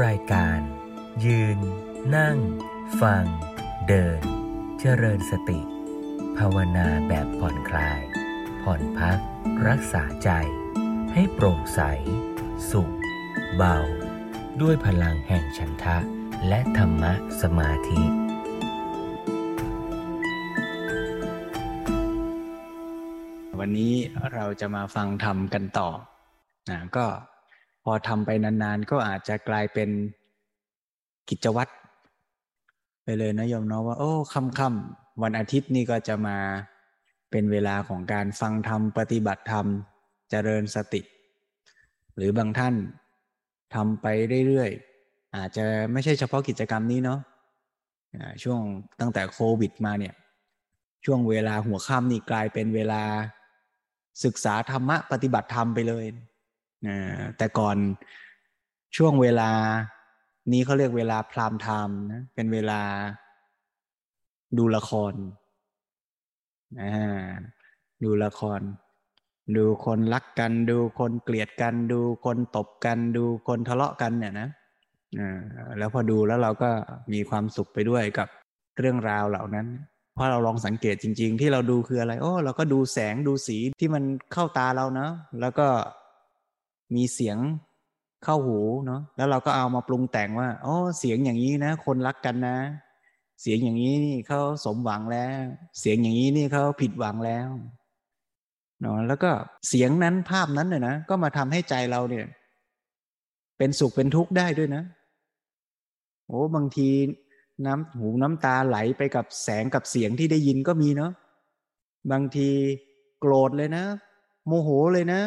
รายการ ยืน นั่ง ฟัง เดิน เจริญสติ ภาวนาแบบผ่อนคลาย ผ่อนพัก รักษาใจ ให้โปร่งใส สุข เบา ด้วยพลังแห่งฉันทะ และธรรมะสมาธิวันนี้เราจะมาฟังธรรมกันต่อนะก็ พอทำไปนานๆ ก็อาจจะกลายเป็นกิจวัตรไปเลยนะโยมเนาะว่า โอ้ค่ำๆวันอาทิตย์นี่ก็จะมาเป็นเวลาของการฟังธรรมปฏิบัติธรรมเจริญสติ หรือบางท่านทำไปเรื่อยๆ อาจจะไม่ใช่เฉพาะกิจกรรมนี้เนาะช่วงตั้งแต่โควิดมาเนี่ย ช่วงเวลาหัวค่ำนี่กลายเป็นเวลาศึกษาธรรมะปฏิบัติธรรมไปเลย แต่ก่อนช่วงเวลานี้เขาเรียกเวลาพรามไทม์นะเป็นเวลาดูละครนะดูละคร ดูคนรักกัน ดูคนเกลียดกัน ดูคนตบกัน ดูคนทะเลาะกันเนี่ยนะแล้วพอดูแล้วเราก็มีความสุขไปด้วยกับเรื่องราวเหล่านั้นเพราะเราลองสังเกตจริง ๆ ที่เราดูคืออะไรโอ้เราก็ดูแสงดูสีที่มันเข้าตาเราเนาะแล้วก็ มีเสียงเข้าหูเนาะแล้วเราก็เอามาปรุงแต่งว่าโอ้เสียงอย่างนี้นะ คนรักกันนะ เสียงอย่างนี้นี่เขาสมหวังแล้ว เสียงอย่างนี้นี่เขาผิดหวังแล้วเนาะแล้วก็เสียงนั้นภาพนั้นเนี่ยนะก็มาทำให้ใจเราเนี่ย เป็นสุขเป็นทุกข์ได้ด้วยนะโอ้บางทีน้ำหูน้ำตาไหลไปกับแสงกับเสียงที่ได้ยินก็มีเนาะบางทีโกรธเลยนะ โมโหเลยนะ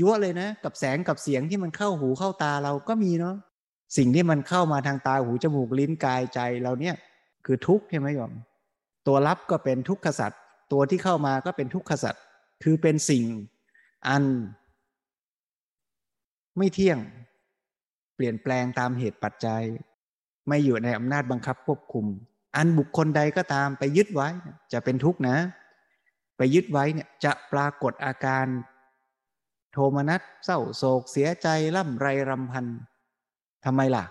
ยั่วเลยนะ กับแสงกับเสียงที่มันเข้าหูเข้าตาเราก็มีเนาะสิ่งที่มันเข้ามาทางตาหูจมูกลิ้นกายใจเราเนี่ย คือทุกข์ใช่ไหมโยมตัวรับก็เป็นทุกขสัตว์ตัวที่เข้ามาก็เป็นทุกขสัตว์คือเป็นสิ่งอัน ไม่เที่ยง เปลี่ยนแปลงตามเหตุปัจจัย ไม่อยู่ในอำนาจบังคับควบคุม อันบุคคลใดก็ตามไปยึดไว้ จะเป็นทุกข์นะ ไปยึดไว้เนี่ยจะปรากฏอาการ โทมนัสเศร้าโศกเสียใจร่ำไรรำพันทำไมล่ะ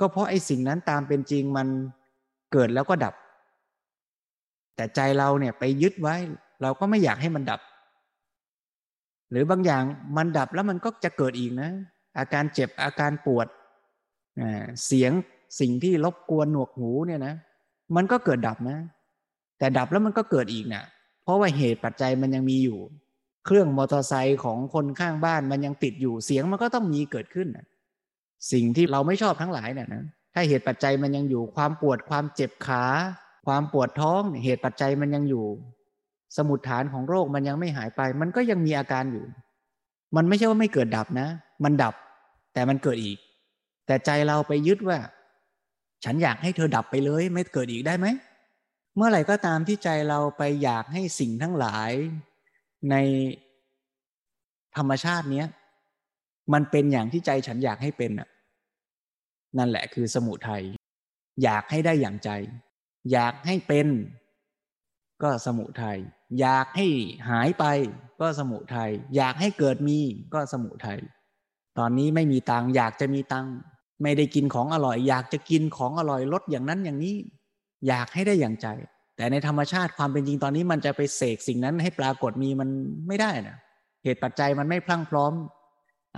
ก็เพราะไอ้สิ่งนั้นตามเป็นจริงมันเกิดแล้วก็ดับ แต่ใจเราเนี่ยไปยึดไว้ เราก็ไม่อยากให้มันดับ หรือบางอย่างมันดับแล้วมันก็จะเกิดอีกนะ อาการเจ็บอาการปวดเสียงสิ่งที่รบกวนหนวกหูเนี่ยนะ มันก็เกิดดับนะ แต่ดับแล้วมันก็เกิดอีกนะเพราะว่าเหตุปัจจัยมันยังมีอยู่ เครื่องมอเตอร์ไซค์ของคนข้างบ้านมันยังติดอยู่เสียงมันก็ต้องมีเกิดขึ้นสิ่งที่เราไม่ชอบทั้งหลายเนี่ยนะถ้าเหตุปัจจัยมันยังอยู่ความปวดความเจ็บขา ความปวดท้องเหตุปัจจัยมันยังอยู่ สมุดฐานของโรคมันยังไม่หายไป มันก็ยังมีอาการอยู่ มันไม่ใช่ว่าไม่เกิดดับนะ มันดับ แต่มันเกิดอีก แต่ใจเราไปยึดว่า ฉันอยากให้เธอดับไปเลย ไม่เกิดอีกได้ไหมเมื่อไหร่ก็ตามที่ใจเราไปอยากให้สิ่งทั้งหลาย ในธรรมชาติเนี้ยมันเป็นอย่างที่ใจฉันอยากให้เป็นน่ะ นั่นแหละคือสมุทัยอยากให้ได้อย่างใจ อยากให้เป็น ก็สมุทัยอยากให้หายไป ก็สมุทัยอยากให้เกิดมีก็สมุทัยตอนนี้ไม่มีตังอยากจะมีตังไม่ได้กินของอร่อย อยากจะกินของอร่อยลดอย่างนั้นอย่างนี้ อยากให้ได้อย่างใจ แต่ในธรรมชาติความเป็นจริงตอนนี้มันจะไปเสกสิ่งนั้นให้ปรากฏมีมันไม่ได้นะเหตุปัจจัยมันไม่พลั่งพร้อม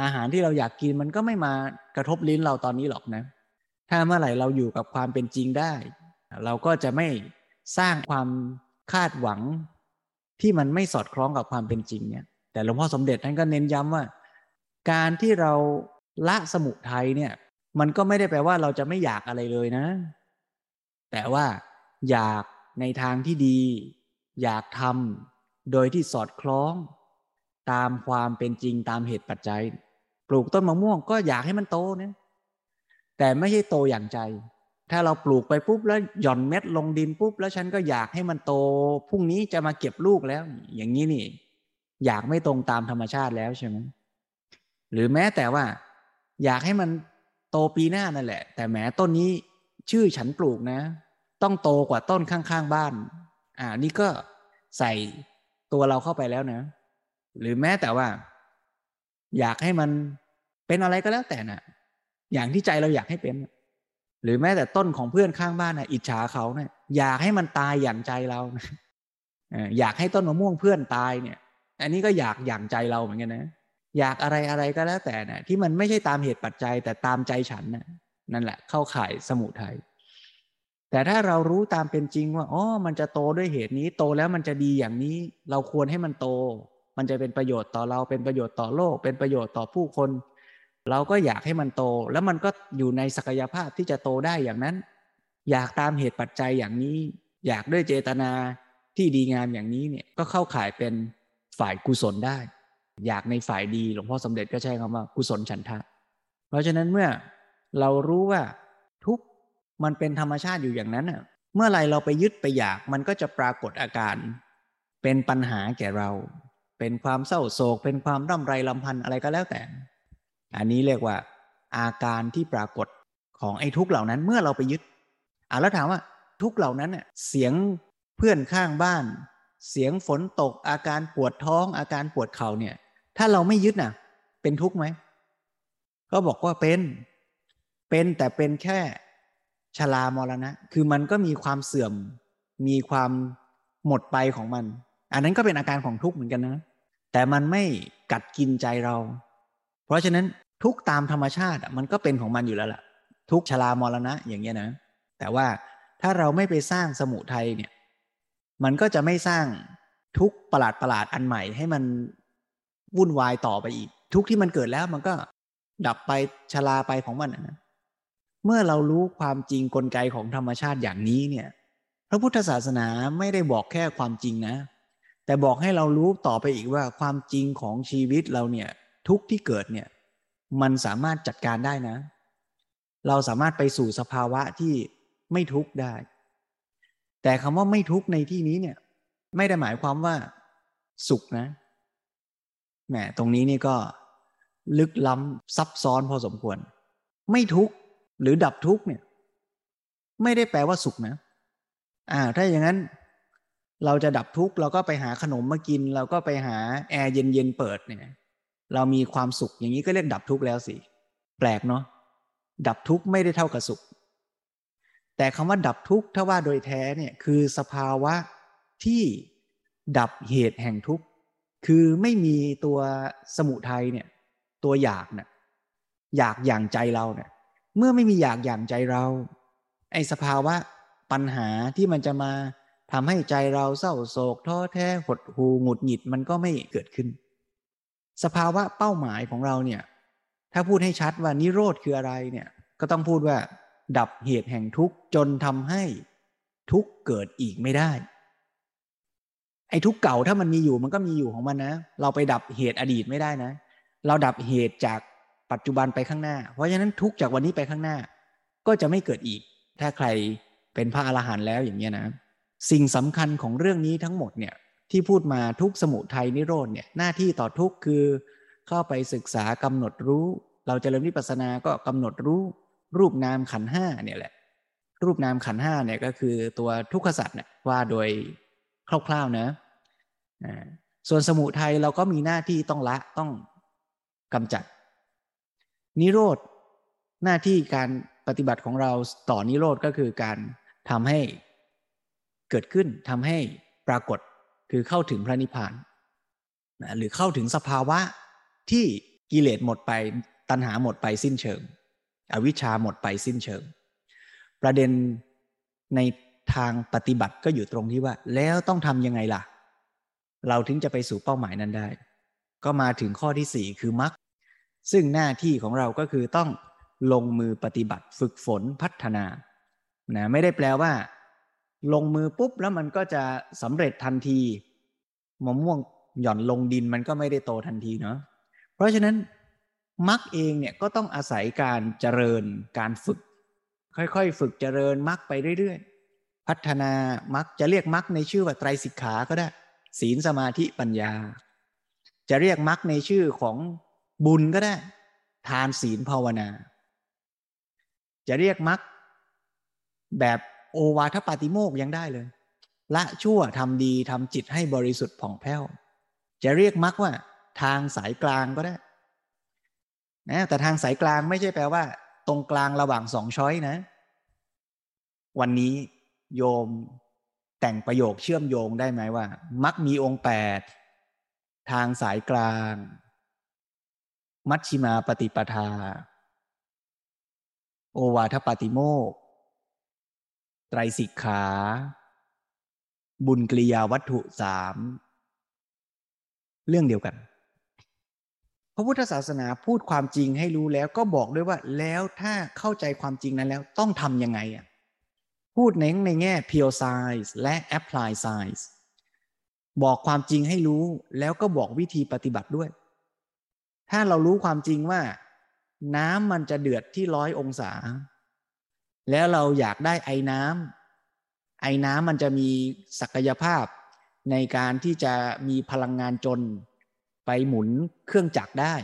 อาหารที่เราอยากกินมันก็ไม่มากระทบลิ้นเราตอนนี้หรอกนะ ถ้าเมื่อไหร่เราอยู่กับความเป็นจริงได้ เราก็จะไม่สร้างความคาดหวังที่มันไม่สอดคล้องกับความเป็นจริงเนี่ย แต่หลวงพ่อสมเด็จท่านก็เน้นย้ำว่า การที่เราละสมุทัยเนี่ย มันก็ไม่ได้แปลว่าเราจะไม่อยากอะไรเลยนะ แต่ว่าอยาก ในทางที่ดี อยากทำโดยที่สอดคล้อง ตามความเป็นจริงตามเหตุปัจจัย ปลูกต้นมะม่วงก็อยากให้มันโตนะแต่ไม่ใช่โตอย่างใจ ถ้าเราปลูกไปปุ๊บแล้วหย่อนเม็ดลงดินปุ๊บแล้วฉันก็อยากให้มันโตพรุ่งนี้จะมาเก็บลูกแล้ว อย่างนี้นี่ อยากไม่ตรงตามธรรมชาติแล้วใช่ไหมหรือแม้แต่ว่า อยากให้มันโตปีหน้านั่นแหละ แต่แม้ต้นนี้ชื่อฉันปลูกนะ ต้องโตกว่าต้นข้างๆบ้าน อ่า นี่ก็ใส่ตัวเราเข้าไปแล้วนะ หรือแม้แต่ว่า อยากให้มันเป็นอะไรก็แล้วแต่นะ่ะ อย่างที่ใจเราอยากให้เป็น หรือแม้แต่ต้นของเพื่อนข้างบ้านนะอิจฉาเขาเนะี่ยอยากให้มันตายอย่างใจเราอยากให้ต้นมะม่วงเพื่อนตายเนี่ย อันนี้ก็อยากอย่างใจเราเหมือนกันนะ อยากอะไรอะไรก็แล้วแต่นะที่มันไม่ใช่ตามเหตุปัจจัย แต่ตามใจฉันนะนั่นแหละเข้าข่ายสมุทยัย แต่ถ้าเรารู้ตามเป็นจริงว่าอ๋อมันจะโตด้วยเหตุนี้ โตแล้วมันจะดีอย่างนี้ เราควรให้มันโต มันจะเป็นประโยชน์ต่อเราเป็นประโยชน์ต่อโลก เป็นประโยชน์ต่อผู้คน เราก็อยากให้มันโต แล้วมันก็อยู่ในศักยภาพที่จะโตได้อย่างนั้น อยากตามเหตุปัจจัยอย่างนี้ อยากด้วยเจตนาที่ดีงามอย่างนี้เนี่ยก็เข้าข่ายเป็นฝ่ายกุศลได้ อยากในฝ่ายดีหลวงพ่อสมเด็จก็ใช้คำว่ากุศลฉันทะ เพราะฉะนั้นเมื่อเรารู้ว่า มันเป็นธรรมชาติอยู่อย่างนั้นอะ เมื่อไรเราไปยึดไปอยากมันก็จะปรากฏอาการ เป็นปัญหาแก่เรา เป็นความเศร้าโศก เป็นความร่ำไรลำพันธ์อะไรก็แล้วแต่ อันนี้เรียกว่า อาการที่ปรากฏของไอ้ทุกเหล่านั้นเมื่อเราไปยึดอะแล้วถามว่าทุกเหล่านั้นเนี่ยเสียงเพื่อนข้างบ้าน เสียงฝนตกอาการปวดท้อง อาการปวดเข่าเนี่ย ถ้าเราไม่ยึดน่ะ เป็นทุกข์ไหมก็บอกว่าเป็น เป็นแต่เป็นแค่ ชรามรณะ คือมันก็มีความเสื่อม มีความหมดไปของมัน อันนั้นก็เป็นอาการของทุกข์เหมือนกันนะ แต่มันไม่กัดกินใจเรา เพราะฉะนั้นทุกตามธรรมชาติมันก็เป็นของมันอยู่แล้วล่ะ ทุกชรามรณะอย่างเงี้ยนะ แต่ว่าถ้าเราไม่ไปสร้างสมุทัยเนี่ย มันก็จะไม่สร้างทุกประหลาดประหลาดอันใหม่ให้มันวุ่นวายต่อไปอีก ทุกที่มันเกิดแล้วมันก็ดับไปชราไปของมันนะ เมื่อเรารู้ความจริงกลไกของธรรมชาติอย่างนี้เนี่ย พระพุทธศาสนาไม่ได้บอกแค่ความจริงนะ แต่บอกให้เรารู้ต่อไปอีกว่าความจริงของชีวิตเราเนี่ยทุกที่เกิดเนี่ยมันสามารถจัดการได้นะ เราสามารถไปสู่สภาวะที่ไม่ทุกข์ได้ แต่คำว่าไม่ทุกข์ในที่นี้เนี่ย ไม่ได้หมายความว่า สุขนะแหมตรงนี้นี่ก็ลึกล้ำซับซ้อนพอสมควร ไม่ทุกข์ หรือดับทุกข์เนี่ย ไม่ได้แปลว่าสุขนะ อ่า ถ้าอย่างนั้น เราจะดับทุกข์เราก็ไปหาขนมมากิน เราก็ไปหาแอร์เย็นๆเปิดเนี่ย เรามีความสุขอย่างนี้ก็เรียกดับทุกข์แล้วสิ แปลกเนาะดับทุกข์ไม่ได้เท่ากับสุข แต่คำว่าดับทุกข์ถ้าว่าโดยแท้เนี่ยคือสภาวะที่ดับเหตุแห่งทุกข์ คือไม่มีตัวสมุทัยเนี่ย ตัวอยากเนี่ยอยากอย่างใจเราเนี่ย เมื่อไม่มีอยากอย่างใจเรา ไอ้สภาวะปัญหาที่มันจะมาทำให้ใจเราเศร้าโศกท้อแท้หดหูหงุดหงิดมันก็ไม่เกิดขึ้น สภาวะเป้าหมายของเราเนี่ย ถ้าพูดให้ชัดว่านิโรธคืออะไรเนี่ย ก็ต้องพูดว่า ดับเหตุแห่งทุกข์จนทำให้ทุกข์เกิดอีกไม่ได้ ไอ้ทุกข์เก่าถ้ามันมีอยู่มันก็มีอยู่ของมันนะ เราไปดับเหตุอดีตไม่ได้นะ เราดับเหตุจาก ปัจจุบันไปข้างหน้า เพราะฉะนั้นทุกจากวันนี้ไปข้างหน้า ก็จะไม่เกิดอีก ถ้าใครเป็นพระอรหันต์แล้วอย่างเงี้ยนะ สิ่งสำคัญของเรื่องนี้ทั้งหมดเนี่ยที่พูดมาทุกสมุทัยนิโรธเนี่ยหน้าที่ต่อทุกคือ เข้าไปศึกษากำหนดรู้ เราจะเริ่มวิปัสสนาก็กำหนดรู้รูปนามขันห้าเนี่ยแหละ รูปนามขันห้าเนี่ยก็คือตัวทุกขสัตว์เนี่ยว่าโดยคร่าวๆนะส่วนสมุทัยเราก็มีหน้าที่ต้องละต้องกำจัด นิโรธหน้าที่การปฏิบัติของเราต่อนิโรธก็คือการทำให้เกิดขึ้นทำให้ปรากฏคือเข้าถึงพระนิพพานนะหรือเข้าถึงสภาวะที่กิเลสหมดไปตัณหาหมดไปสิ้นเชิง อวิชชาหมดไปสิ้นเชิง ประเด็นในทางปฏิบัติก็อยู่ตรงที่ว่า แล้วต้องทำยังไงล่ะ เราถึงจะไปสู่เป้าหมายนั้นได้ ก็มาถึงข้อที่สี่คือมรรค ซึ่งหน้าที่ของเราก็คือต้องลงมือปฏิบัติฝึกฝนพัฒนานะไม่ได้แปลว่า ลงมือปุ๊บแล้วมันก็จะสำเร็จทันทีมะม่วงหย่อนลงดินมันก็ไม่ได้โตทันทีเนาะเพราะฉะนั้นมักเองเนี่ยก็ต้องอาศัยการเจริญการฝึก ค่อยๆ ฝึกเจริญมักไปเรื่อยๆ พัฒนามักจะเรียกมักในชื่อว่าไตรสิกขาก็ได้ ศีลสมาธิปัญญา จะเรียกมักในชื่อของ บุญก็ได้ ทานศีลภาวนา จะเรียกมรรคแบบโอวาทปาติโมกยังได้เลย ละชั่วทำดีทำจิตให้บริสุทธิ์ผ่องแผ้ว จะเรียกมรรคว่า ทางสายกลางก็ได้นะแต่ทางสายกลางไม่ใช่แปลว่า ตรงกลางระหว่างสองช้อยนะ วันนี้โยมแต่งประโยคเชื่อมโยงได้ไหมว่า มักมีองค์แปดทางสายกลาง มัชชิมาปฏิปทา โอวาทปาติโมก ไตรสิกขา บุญกริยาวัตถุสาม เรื่องเดียวกัน พระพุทธศาสนาพูดความจริงให้รู้แล้วก็บอกด้วยว่า แล้วถ้าเข้าใจความจริงนั้นแล้วต้องทำยังไงอะพูดเน้นในแง่ pure science และ apply science บอกความจริงให้รู้แล้วก็บอกวิธีปฏิบัติด้วย ถ้าเรารู้ความจริงว่า น้ำมันจะเดือดที่ร้อยองศา แล้วเราอยากได้ไอ้น้ำไอ้น้ำมันจะมีศักยภาพในการที่จะมีพลังงานจนไปหมุนเครื่องจักรได้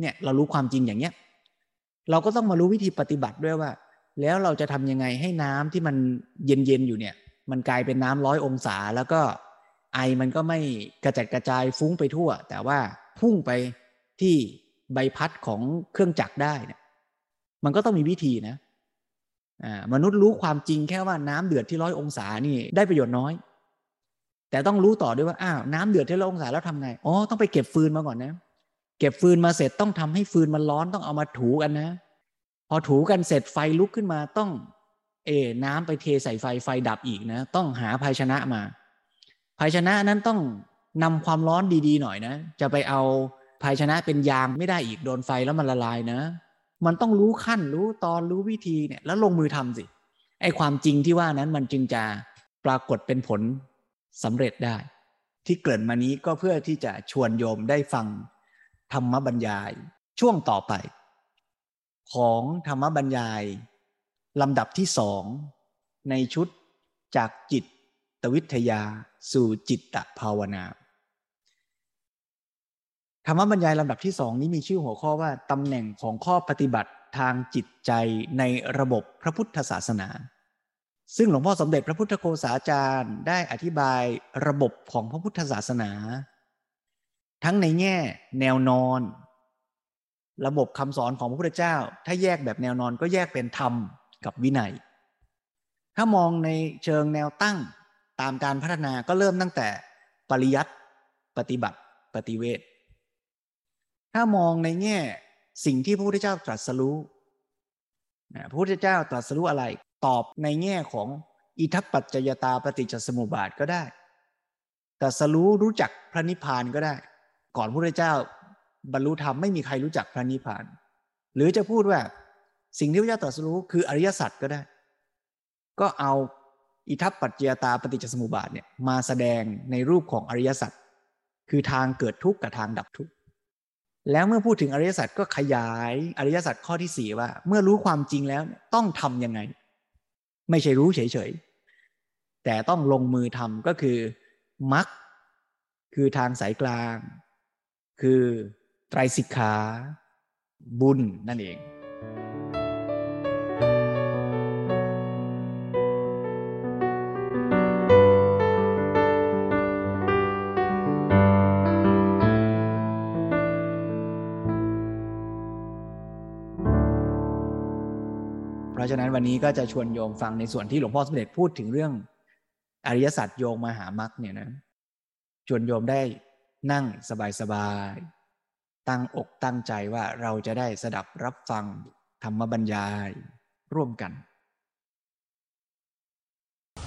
เนี่ยเรารู้ความจริงอย่างเนี้ย เราก็ต้องมารู้วิธีปฏิบัติด้วยว่า แล้วเราจะทำยังไงให้น้ำที่มันเย็นๆอยู่เนี่ย มันกลายเป็นน้ำร้อยองศาแล้วก็ไอมันก็ไม่กระจัดกระจายฟุ้งไปทั่ว แต่ว่าพุ่งไป ที่ใบพัดของเครื่องจักรได้เนี่ยมันก็ต้องมีวิธีนะอ่ามนุษย์รู้ความจริงแค่ว่าน้ำเดือดที่ร้อยองศานี่ได้ประโยชน์น้อย แต่ต้องรู้ต่อด้วยว่าอ้าวน้ำเดือดที่ร้อยองศาแล้วทำไงอ๋อต้องไปเก็บฟืนมาก่อนนะ เก็บฟืนมาเสร็จต้องทำให้ฟืนมันร้อนต้องเอามาถูกันนะ พอถูกันเสร็จไฟลุกขึ้นมาต้อง เอ น้ำไปเทใส่ไฟไฟดับอีกนะ ต้องหาภาชนะมา ภาชนะนั้นต้องนำความร้อนดีๆหน่อยนะ จะไปเอา ภายชนะเป็นยางไม่ได้อีกโดนไฟแล้วมันละลายนะ มันต้องรู้ขั้นรู้ตอนรู้วิธีเนี่ยแล้วลงมือทำสิไอความจริงที่ว่านั้นมันจึงจะปรากฏเป็นผลสำเร็จได้ ที่เกิดมานี้ก็เพื่อที่จะชวนโยมได้ฟังธรรมบรรยายช่วงต่อไป ของธรรมบรรยายลำดับที่สองในชุดจากจิตตวิทยาสู่จิตตภาวนา รรมบรรยายลำดับที่สองนี้มีชื่อหัวข้อว่าตำแหน่งของข้อปฏิบัติทางจิตใจในระบบพระพุทธศาสนา ซึ่งหลวงพ่อสมเด็จพระพุทธโฆษาจารย์ได้อธิบายระบบของพระพุทธศาสนา ทั้งในแง่แนวนอน ระบบคำสอนของพระพุทธเจ้า ถ้าแยกแบบแนวนอนก็แยกเป็นธรรมกับวินัย ถ้ามองในเชิงแนวตั้งตามการพัฒนาก็เริ่มตั้งแต่ปริยัติปฏิบัติปฏิเวท ถ้ามองในแง่สิ่งที่พระพุทธเจ้าตรัสรู้พระพุทธเจ้าตรัสรู้อะไร ตอบในแง่ของอิทัปปัจจยตาปฏิจจสมุปบาทก็ได้ตรัสรู้รู้จักพระนิพพานก็ได้ ก่อนพระพุทธเจ้าบรรลุธรรมไม่มีใครรู้จักพระนิพพาน หรือจะพูดว่าสิ่งที่พระเจ้าตรัสรู้คืออริยสัจก็ได้ ก็เอาอิทัปปัจจยตาปฏิจจสมุปบาทเนี่ยมาแสดงในรูปของอริยสัจคือทางเกิดทุกข์กับทางดับทุกข์ แล้วเมื่อพูดถึงอริยสัจก็ขยายอริยสัจข้อที่สี่ว่า เมื่อรู้ความจริงแล้วต้องทํำยังไง ไม่ใช่รู้เฉยๆ แต่ต้องลงมือทำก็คือมัคคือทางสายกลาง คือไตรสิกขา บุญนั่นเอง ราะฉะนั้นวันนี้ก็จะชวนโยมฟังในส่วนที่หลวงพ่อสมเด็จพูดถึงเรื่องอริยสัจโยงมหามรรคเนี่ยนะชวนโยมได้นั่งสบายๆตั้งอกตั้งใจว่าเราจะได้สดับรับฟังธรรมบรรยายร่วมกัน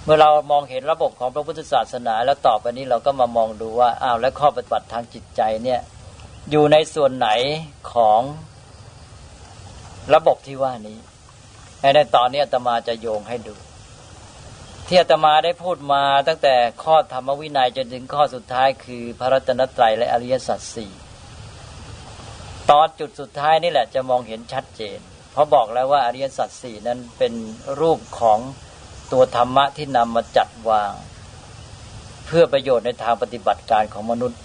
เมื่อเรามองเห็นระบบของพระพุทธศาสนา แล้วต่อไปนี้เราก็มามองดูว่าอ้าวและข้อปฏิบัติทางจิตใจเนี่ยอยู่ในส่วนไหนของระบบที่ว่านี้ ในตอนนี้อาตมาจะโยงให้ดู ที่อาตมาได้พูดมาตั้งแต่ข้อธรรมวินัยจนถึงข้อสุดท้ายคือ พระรัตนตรัยและอริยสัจสี่ตอนจุดสุดท้ายนี่แหละจะมองเห็นชัดเจน เพราะบอกแล้วว่าอริยสัจสี่นั้นเป็นรูปของตัวธรรมะที่นำมาจัดวาง เพื่อประโยชน์ในทางปฏิบัติการของมนุษย์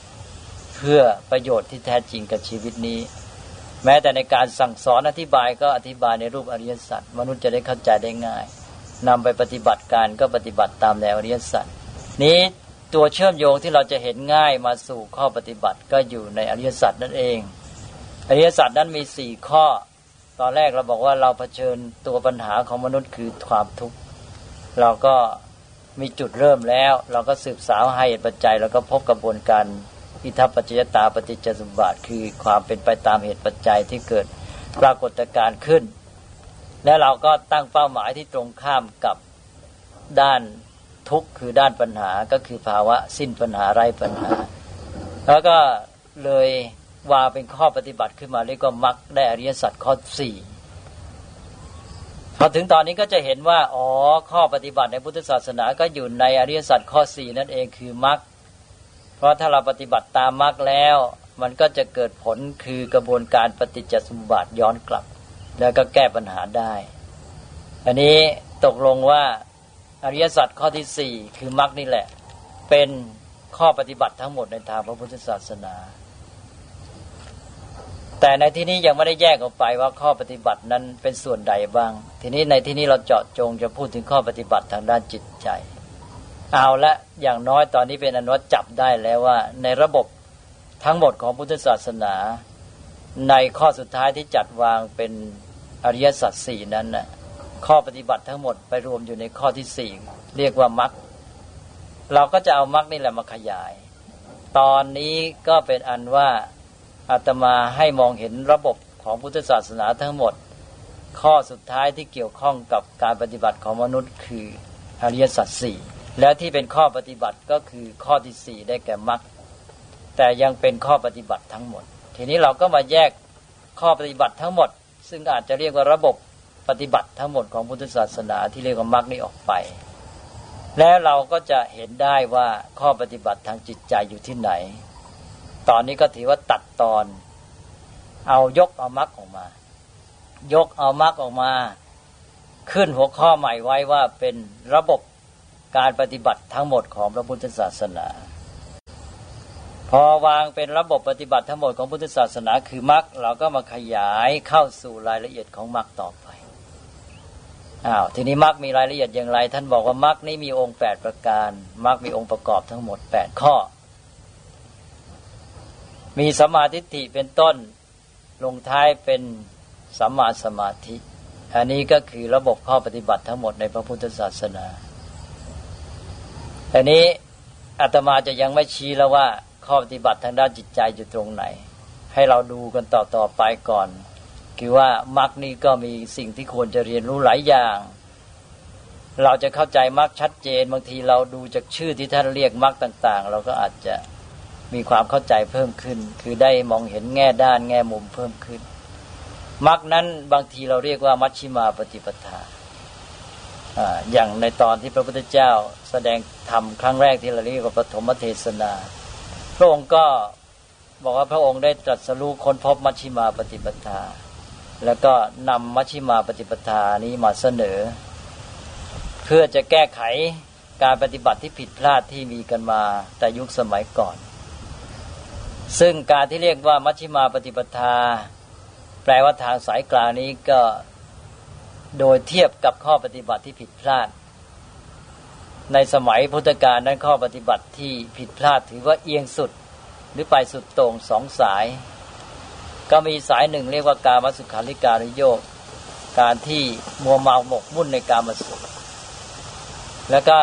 เพื่อประโยชน์ที่แท้จริงกับชีวิตนี้ แม้แต่ในการสั่งสอนอธิบายก็อธิบายในรูปอริยสัจมนุษย์จะได้เข้าใจได้ง่ายนำไปปฏิบัติการก็ปฏิบัติตามแนวอริยสัจนี้ตัวเชื่อมโยงที่เราจะเห็นง่ายมาสู่ข้อปฏิบัติก็อยู่ในอริยสัจนั่นเอง อริยสัจนั้นมีสี่ข้อ ตอนแรกเราบอกว่าเราเผชิญตัวปัญหาของมนุษย์คือความทุกข์เราก็มีจุดเริ่มแล้ว เราก็สืบสาวให้เหตุปัจจัย แล้วก็พบกระบวนการ อิทัปปัจจยตาปฏิจจสมบัติคือความเป็นไปตามเหตุปัจจัยที่เกิดปรากฏการณ์ขึ้น และเราก็ตั้งเป้าหมายที่ตรงข้ามกับด้านทุกข์คือด้านปัญหาก็คือภาวะสิ้นปัญหาไร้ปัญหา แล้วก็เลยวางเป็นข้อปฏิบัติขึ้นมาเรียกว่ามักได้อริยสัจข้อสี่พอถึงตอนนี้ก็จะเห็นว่า อ๋อ ข้อปฏิบัติในพุทธศาสนาก็อยู่ในอริยสัจข้อสี่นั่นเองคือมัก เพราะถ้าเราปฏิบัติตามมักแล้ว มันก็จะเกิดผลคือกระบวนการปฏิจจสมบัติย้อนกลับ แล้วก็แก้ปัญหาได้ อันนี้ตกลงว่าอริยสัจข้อที่สี่คือมรรคนี่แหละ เป็นข้อปฏิบัติทั้งหมดในทางพระพุทธศาสนา แต่ในที่นี้ยังไม่ได้แยกออกไปว่าข้อปฏิบัตินั้นเป็นส่วนใดบ้าง ทีนี้ในที่นี้เราเจาะจงจะพูดถึงข้อปฏิบัติทางด้านจิตใจ เอาละอย่างน้อยตอนนี้เป็นอนุวัตจับได้แล้วว่า ในระบบทั้งหมดของพุทธศาสนา ในข้อสุดท้ายที่จัดวางเป็นอริยสัจสี่นั้นนะ่ะข้อปฏิบัติทั้งหมดไปรวมอยู่ในข้อที่สี่เรียกว่ามรรคเราก็จะเอามรรคนี่แหละมาขยาย ตอนนี้ก็เป็นอันว่าอาตมาให้มองเห็นระบบของพุทธศาสนาทั้งหมด ข้อสุดท้ายที่เกี่ยวข้องกับการปฏิบัติของมนุษย์คืออริยสัจสี่ แล้วที่เป็นข้อปฏิบัติก็คือข้อที่สี่ได้แก่มรรคแต่ยังเป็นข้อปฏิบัติทั้งหมด ทีนี้เราก็มาแยกข้อปฏิบัติทั้งหมด ซึ่งอาจจะเรียกว่าระบบปฏิบัติทั้งหมดของพุทธศาสนาที่เรียกว่ามรรคนี้ออกไป แล้วเราก็จะเห็นได้ว่าข้อปฏิบัติทางจิตใจอยู่ที่ไหน ตอนนี้ก็ถือว่าตัดตอน เอายกเอามรรคออกมา ยกเอามรรคออกมา ขึ้นหัวข้อใหม่ไว้ว่าเป็นระบบ การปฏิบัติทั้งหมดของพระพุทธศาสนา พอวางเป็นระบบปฏิบัติทั้งหมดของพุทธศาสนาคือมรรคเราก็มาขยายเข้าสู่รายละเอียดของมรรคต่อไปอ้าวทีนี้มรรคมีรายละเอียดอย่างไร ท่านบอกว่ามรรคนี้มีองค์แปดประการมรรคมีองค์ประกอบทั้งหมดแปดข้อ มีสมาธิิเป็นต้นลงท้ายเป็นสัมมาสมาธิ อันนี้ก็คือระบบข้อปฏิบัติทั้งหมดในพระพุทธศาสนา อันนี้อาตมาจะยังไม่ชี้แล้วว่า ข้อปฏิบัติทางด้านจิตใจอยู่ตรงไหน ให้เราดูกันต่อต่อไปก่อน คือว่ามรรคนี้ก็มีสิ่งที่ควรจะเรียนรู้หลายอย่าง เราจะเข้าใจมรรคชัดเจน บางทีเราดูจากชื่อที่ท่านเรียกมรรคต่าง ๆ เราก็อาจจะมีความเข้าใจเพิ่มขึ้น คือได้มองเห็นแง่ด้านแง่มุมเพิ่มขึ้นมรรคนั้นบางทีเราเรียกว่ามัชชิมาปฏิปทา อย่างในตอนที่พระพุทธเจ้าแสดงธรรมครั้งแรกที่เราเรียกว่าปฐมเทศนา พระองค์ก็บอกว่าพระองค์ได้ตรัสรู้ค้นพบมัชชิมาปฏิปทา แล้วก็นำมัชชิมาปฏิปทานี้มาเสนอ เพื่อจะแก้ไขการปฏิบัติที่ผิดพลาดที่มีกันมาแต่ยุคสมัยก่อน ซึ่งการที่เรียกว่ามัชชิมาปฏิปทา แปลว่าทางสายกลางนี้ก็ โดยเทียบกับข้อปฏิบัติที่ผิดพลาด ในสมัยพุทธกาลนั้นข้อปฏิบัติที่ผิดพลาดถือว่าเอียงสุดหรือไปสุดตรงสองสาย ก็มีสายหนึ่งเรียกว่าการมสุขาริการุโยกการที่มัวเมาหมกมุ่นในการมาสุขแล้วก็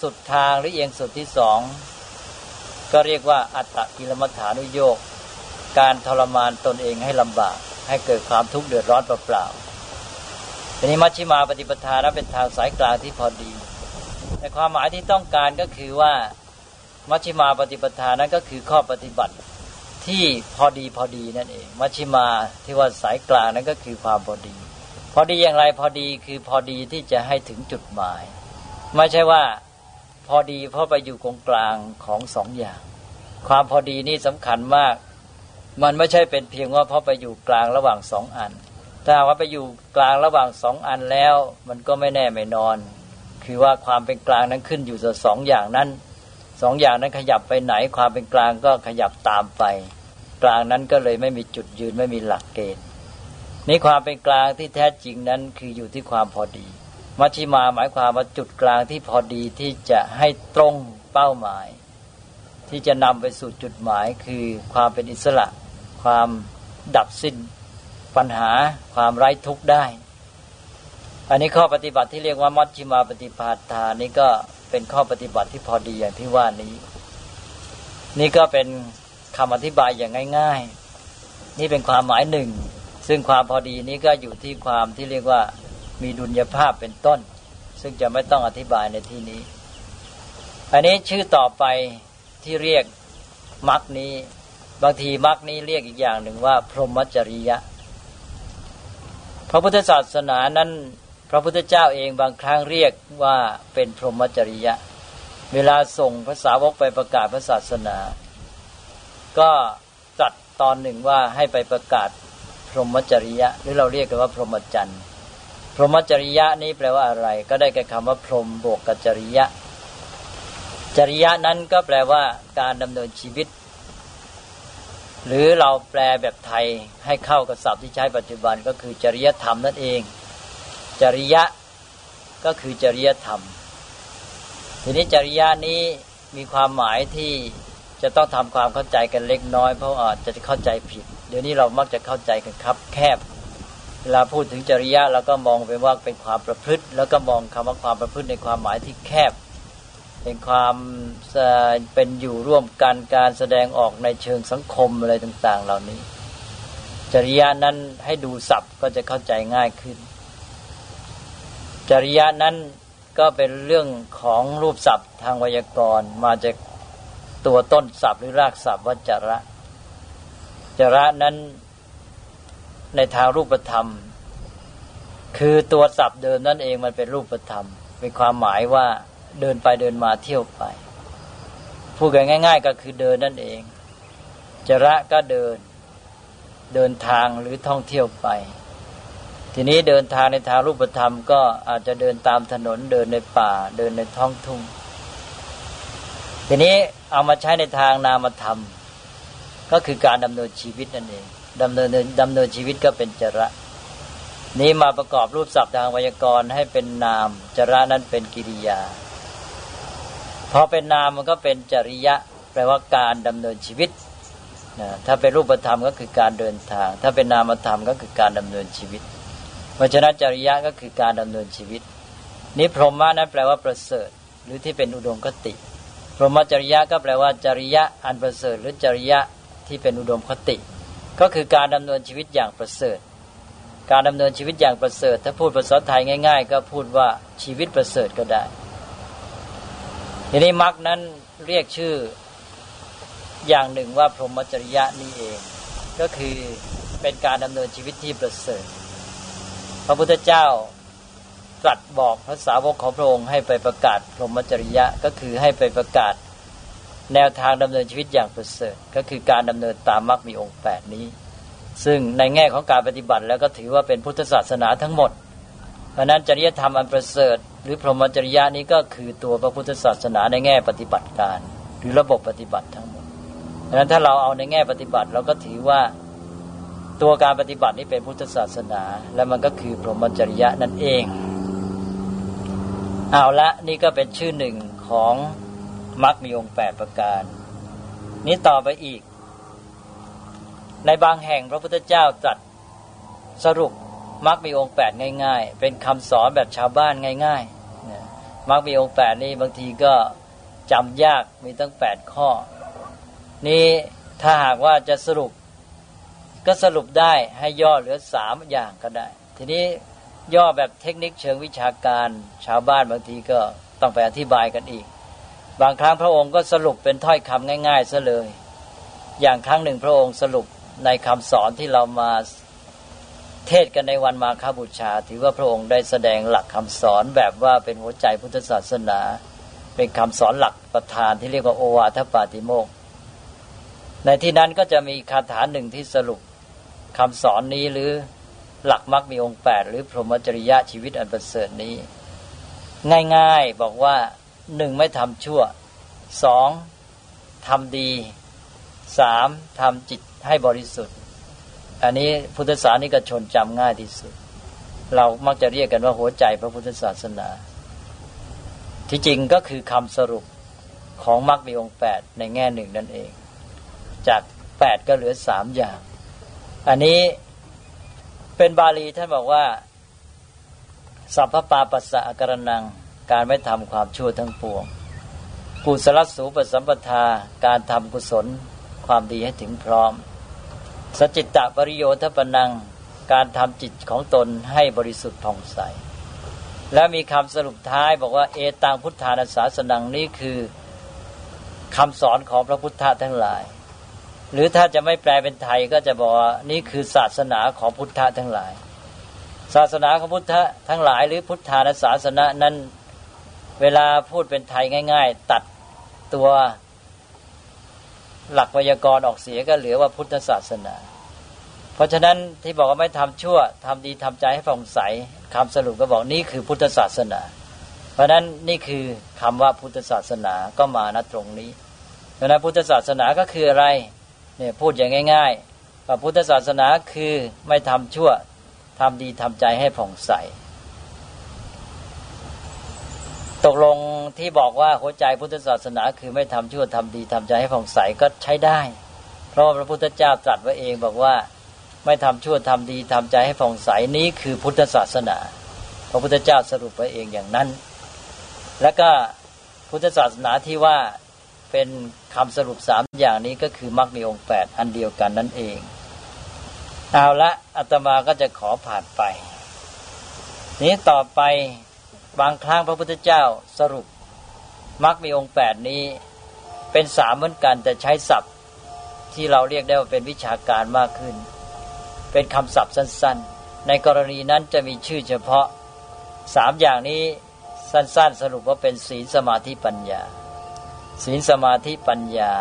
สุดทางหรือเอียงสุดที่สองก็เรียกว่าอัตตกิลมัฐานุโยกการทรมานตนเองให้ลำบาก ให้เกิดความทุกข์เดือดร้อนเปล่าๆ ทีนี้มัชฌิมาปฏิปทานั้นเป็นทางสายกลางที่พอดีแต่ความหมายที่ต้องการก็คือว่ามัชฌิมาปฏิปทานั้นก็คือข้อปฏิบัติที่พอดีพอดีนั่นเอง มัชชิมาที่ว่าสายกลางนั้นก็คือความพอดี พอดีอย่างไรพอดีคือพอดีที่จะให้ถึงจุดหมาย ไม่ใช่ว่าพอดีเพราะไปอยู่ตรงกลางของสองอย่าง ความพอดีนี่สำคัญมาก มันไม่ใช่เป็นเพียงว่าเพราะไปอยู่กลางระหว่างสองอัน ถ้าว่าไปอยู่กลางระหว่างสองอันแล้ว มันก็ไม่แน่ไม่นอน คือว่าความเป็นกลางนั้นขึ้นอยู่กับสองอย่างนั้นสองอย่างนั้นขยับไปไหนความเป็นกลางก็ขยับตามไป กลางนั้นก็เลยไม่มีจุดยืนไม่มีหลักเกณฑ์นี่ความเป็นกลางที่แท้จริงนั้นคืออยู่ที่ความพอดี มัชชิมาหมายความว่าจุดกลางที่พอดีที่จะให้ตรงเป้าหมาย ที่จะนำไปสู่จุดหมายคือความเป็นอิสระ ความดับสิ้น ปัญหาความไร้ทุกข์ได้ อันนี้ข้อปฏิบัติที่เรียกว่ามัชฌิมาปฏิปทานี่ก็เป็นข้อปฏิบัติที่พอดีอย่างที่ว่านี้ นี่ก็เป็นคำอธิบายอย่างง่าย ๆ นี่เป็นความหมายหนึ่ง ซึ่งความพอดีนี้ก็อยู่ที่ความที่เรียกว่ามีดุลยภาพเป็นต้น ซึ่งจะไม่ต้องอธิบายในที่นี้ อันนี้ชื่อต่อไปที่เรียกมรรคนี้ บางทีมรรคนี้เรียกอีกอย่างหนึ่งว่า พรหมจริยะ พระพุทธศาสนานั้น พระพุทธเจ้าเองบางครั้งเรียกว่าเป็นพรหมจริยะ เวลาส่งภาษาวกไปประกาศพระศาสนา ก็จัดตอนหนึ่งว่าให้ไปประกาศพรหมจริยะ หรือเราเรียกกันว่าพรหมจรรย์พรหมจริยะนี้แปลว่าอะไร ก็ได้แก่คำว่าพรหมบวกกับจริยะ จริยะนั้นก็แปลว่าการดำเนินชีวิต หรือเราแปลแบบไทยให้เข้ากับศัพท์ที่ใช้ปัจจุบันก็คือจริยธรรมนั่นเอง จริยะก็คือจริยธรรม ทีนี้จริยะนี้มีความหมายที่จะต้องทำความเข้าใจกันเล็กน้อย เพราะอาจจะเข้าใจผิด เดี๋ยวนี้เรามักจะเข้าใจกันครับ แคบ เวลาพูดถึงจริยะเราก็มองไปว่าเป็นความประพฤติ แล้วก็มองคำว่าความประพฤติในความหมายที่แคบ เป็นความเป็นอยู่ร่วมกันการแสดงออกในเชิงสังคมอะไรต่าง ๆ เหล่านี้ จริยะนั้นให้ดูศัพท์ก็จะเข้าใจง่ายขึ้น จริยะนั้นก็เป็นเรื่องของรูปศัพท์ทางไวยากรณ์ มาจากตัวต้นศัพท์หรือรากศัพท์ว่าจระจระนั้นในทางรูปธรรม คือตัวศัพท์เดิมนั่นเองมันเป็นรูปธรรมเป็นความหมายว่า เดินไปเดินมาเที่ยวไป พูดกันง่าย ๆ ก็คือเดินนั่นเองจระก็เดิน เดินทางหรือท่องเที่ยวไป ทีนี้เดินทางในทางรูปธรรม ก็อาจจะเดินตามถนนเดินในป่า เดินในท้องทุ่ง ทีนี้เอามาใช้ในทางนามธรรม ก็คือการดำเนินชีวิตนั่นเองดำเนินดำเนินชีวิตก็เป็นจระ นี้มาประกอบรูปศัพท์ทางไวยากรณ์ให้เป็นนาม จระนั้นเป็นกิริยา พอเป็นนามมันก็เป็นจริยะ แปลว่าการดำเนินชีวิตนะถ้าเป็นรูปธรรมก็คือการเดินทาง ถ้าเป็นนามธรรมก็คือการดำเนินชีวิตพราะฉะนั้นจริยะก็คือการดำเนินชีวิตนิพรหมานั้นแปลว่าประเสริฐ หรือที่เป็นอุดมคติ พรหมจริยะก็แปลว่าจริยะอันประเสริฐ หรือจริยะที่เป็นอุดมคติ ก็คือการดำเนินชีวิตอย่างประเสริฐ การดำเนินชีวิตอย่างประเสริฐ ถ้าพูดภาษาไทยง่าย ๆ ก็พูดว่าชีวิตประเสริฐก็ได้ ทีนี้มรรคนั้นเรียกชื่ออย่างหนึ่งว่าพรหมจริยะนี่เอง ก็คือเป็นการดำเนินชีวิตที่ประเสริฐพระพุทธเจ้าตรัสบอกพระสาวกของพระองค์ให้ไปประกาศพรหมจริยะก็คือให้ไปประกาศแนวทางดำเนินชีวิตอย่างประเสริฐก็คือการดำเนินตามมรรคมีองค์แปดนี้ ซึ่งในแง่ของการปฏิบัติแล้วก็ถือว่าเป็นพุทธศาสนาทั้งหมด ราะนั้นจริยธรรมอันประเสริฐ หรือพรหมจริยะนี้ก็คือตัวพระพุทธศาสนาในแง่ปฏิบัติการ หรือระบบปฏิบัติทั้งหมดเพราะนั้นถ้าเราเอาในแง่ปฏิบัติเราก็ถือว่าตัวการปฏิบัตินี้เป็นพุทธศาสนา และมันก็คือพรหมจริยะนั่นเอง เอาละนี่ก็เป็นชื่อหนึ่งของมรรคมีองค์แปดประการ นี้ต่อไปอีก ในบางแห่งพระพุทธเจ้าจัดสรุป มรรคมีองค์แปดง่าย ๆ เป็นคำสอนแบบชาวบ้านง่ายๆมรรคมีองค์แปดนี่บางทีก็จำยากมีตั้งแปดข้อ นี่ถ้าหากว่าจะสรุป ก็สรุปได้ให้ย่อเหลือสามอย่างก็ได้ ทีนี้ย่อแบบเทคนิคเชิงวิชาการ ชาวบ้านบางทีก็ต้องไปอธิบายกันอีก บางครั้งพระองค์ก็สรุปเป็นถ้อยคำง่ายๆซะเลย อย่างครั้งหนึ่งพระองค์สรุปในคำสอนที่เรามา เทศกันในวันมาคบูชา ถือว่าพระองค์ได้แสดงหลักคำสอนแบบว่าเป็นหัวใจพุทธศาสนา เป็นคำสอนหลักประธานที่เรียกว่าโอวาทปาติโมก ในที่นั้นก็จะมีคาถาหนึ่งที่สรุปคำสอนนี้หรือหลักมรรคมีองค์แปดหรือพรหมจริยะชีวิตอันประเสริฐนี้ ง่ายๆบอกว่าหนึ่งไม่ทำชั่วสองทำดีสามทำจิตให้บริสุทธิ์ อันนี้พุทธศาสนิกชนจำง่ายที่สุด เรามักจะเรียกกันว่าหัวใจพระพุทธศาสนา ที่จริงก็คือคำสรุปของมรรคมีองค์แปดในแง่หนึ่งนั่นเอง จากแปดก็เหลือสามอย่าง อันนี้เป็นบาลีท่านบอกว่า สัพพปาปัสสะกรนัง การไม่ทำความชั่วทั้งปวง กุศลสูปสัมปทา การทำกุศลความดีให้ถึงพร้อม สจิตตปริโยทปนัง การทำจิตของตนให้บริสุทธิ์ผ่องใส และมีคำสรุปท้ายบอกว่าเอตังพุทธานาสาสนังนี้คือคำสอนของพระพุทธทั้งหลาย หรือถ้าจะไม่แปลเป็นไทยก็จะบอกว่านี่คือศาสนาของพุทธทั้งหลาย ศาสนาของพุทธทั้งหลาย หรือพุทธานาศาสนานั้นเวลาพูดเป็นไทยง่าย ๆ ตัดตัว หลักไวยากรณ์ออกเสียก็เหลือว่าพุทธศาสนา เพราะฉะนั้นที่บอกว่าไม่ทำชั่วทำดีทำใจให้ผ่องใสคำสรุปก็บอกนี่คือพุทธศาสนา เพราะนั้นนี่คือคำว่าพุทธศาสนาก็มาณตรงนี้ดังนั้นพุทธศาสนาก็คืออะไรเนี่ยพูดอย่างง่ายๆว่าพุทธศาสนาคือไม่ทำชั่วทำดีทำใจให้ผ่องใส ตกลงที่บอกว่าหัวใจพุทธศาสนา คือไม่ทำชั่วทำดีทำใจให้ผ่องใสก็ใช้ได้ เพราะพระพุทธเจ้าตรัสไว้เองบอกว่าไม่ทำชั่วทำดีทำใจให้ผ่องใสนี้คือพุทธศาสนา พระพุทธเจ้าสรุปไว้เองอย่างนั้น แล้วก็พุทธศาสนาที่ว่าเป็นคำสรุปสามอย่างนี้ก็คือมรรคในองค์แปดอันเดียวกันนั่นเองเอาละอาตมาก็จะขอผ่านไป นี้ต่อไป บางครั้งพระพุทธเจ้าสรุปมรรคมีองค์แปดนี้เป็นสามเหมือนกันแต่ใช้ศัพท์ที่เราเรียกได้ว่าเป็นวิชาการมากขึ้น เป็นคำศัพท์สั้น ๆ ในกรณีนั้นจะมีชื่อเฉพาะสามอย่างนี้สั้น ๆ สรุปว่าเป็นศีลสมาธิปัญญา ศีลสมาธิปัญญา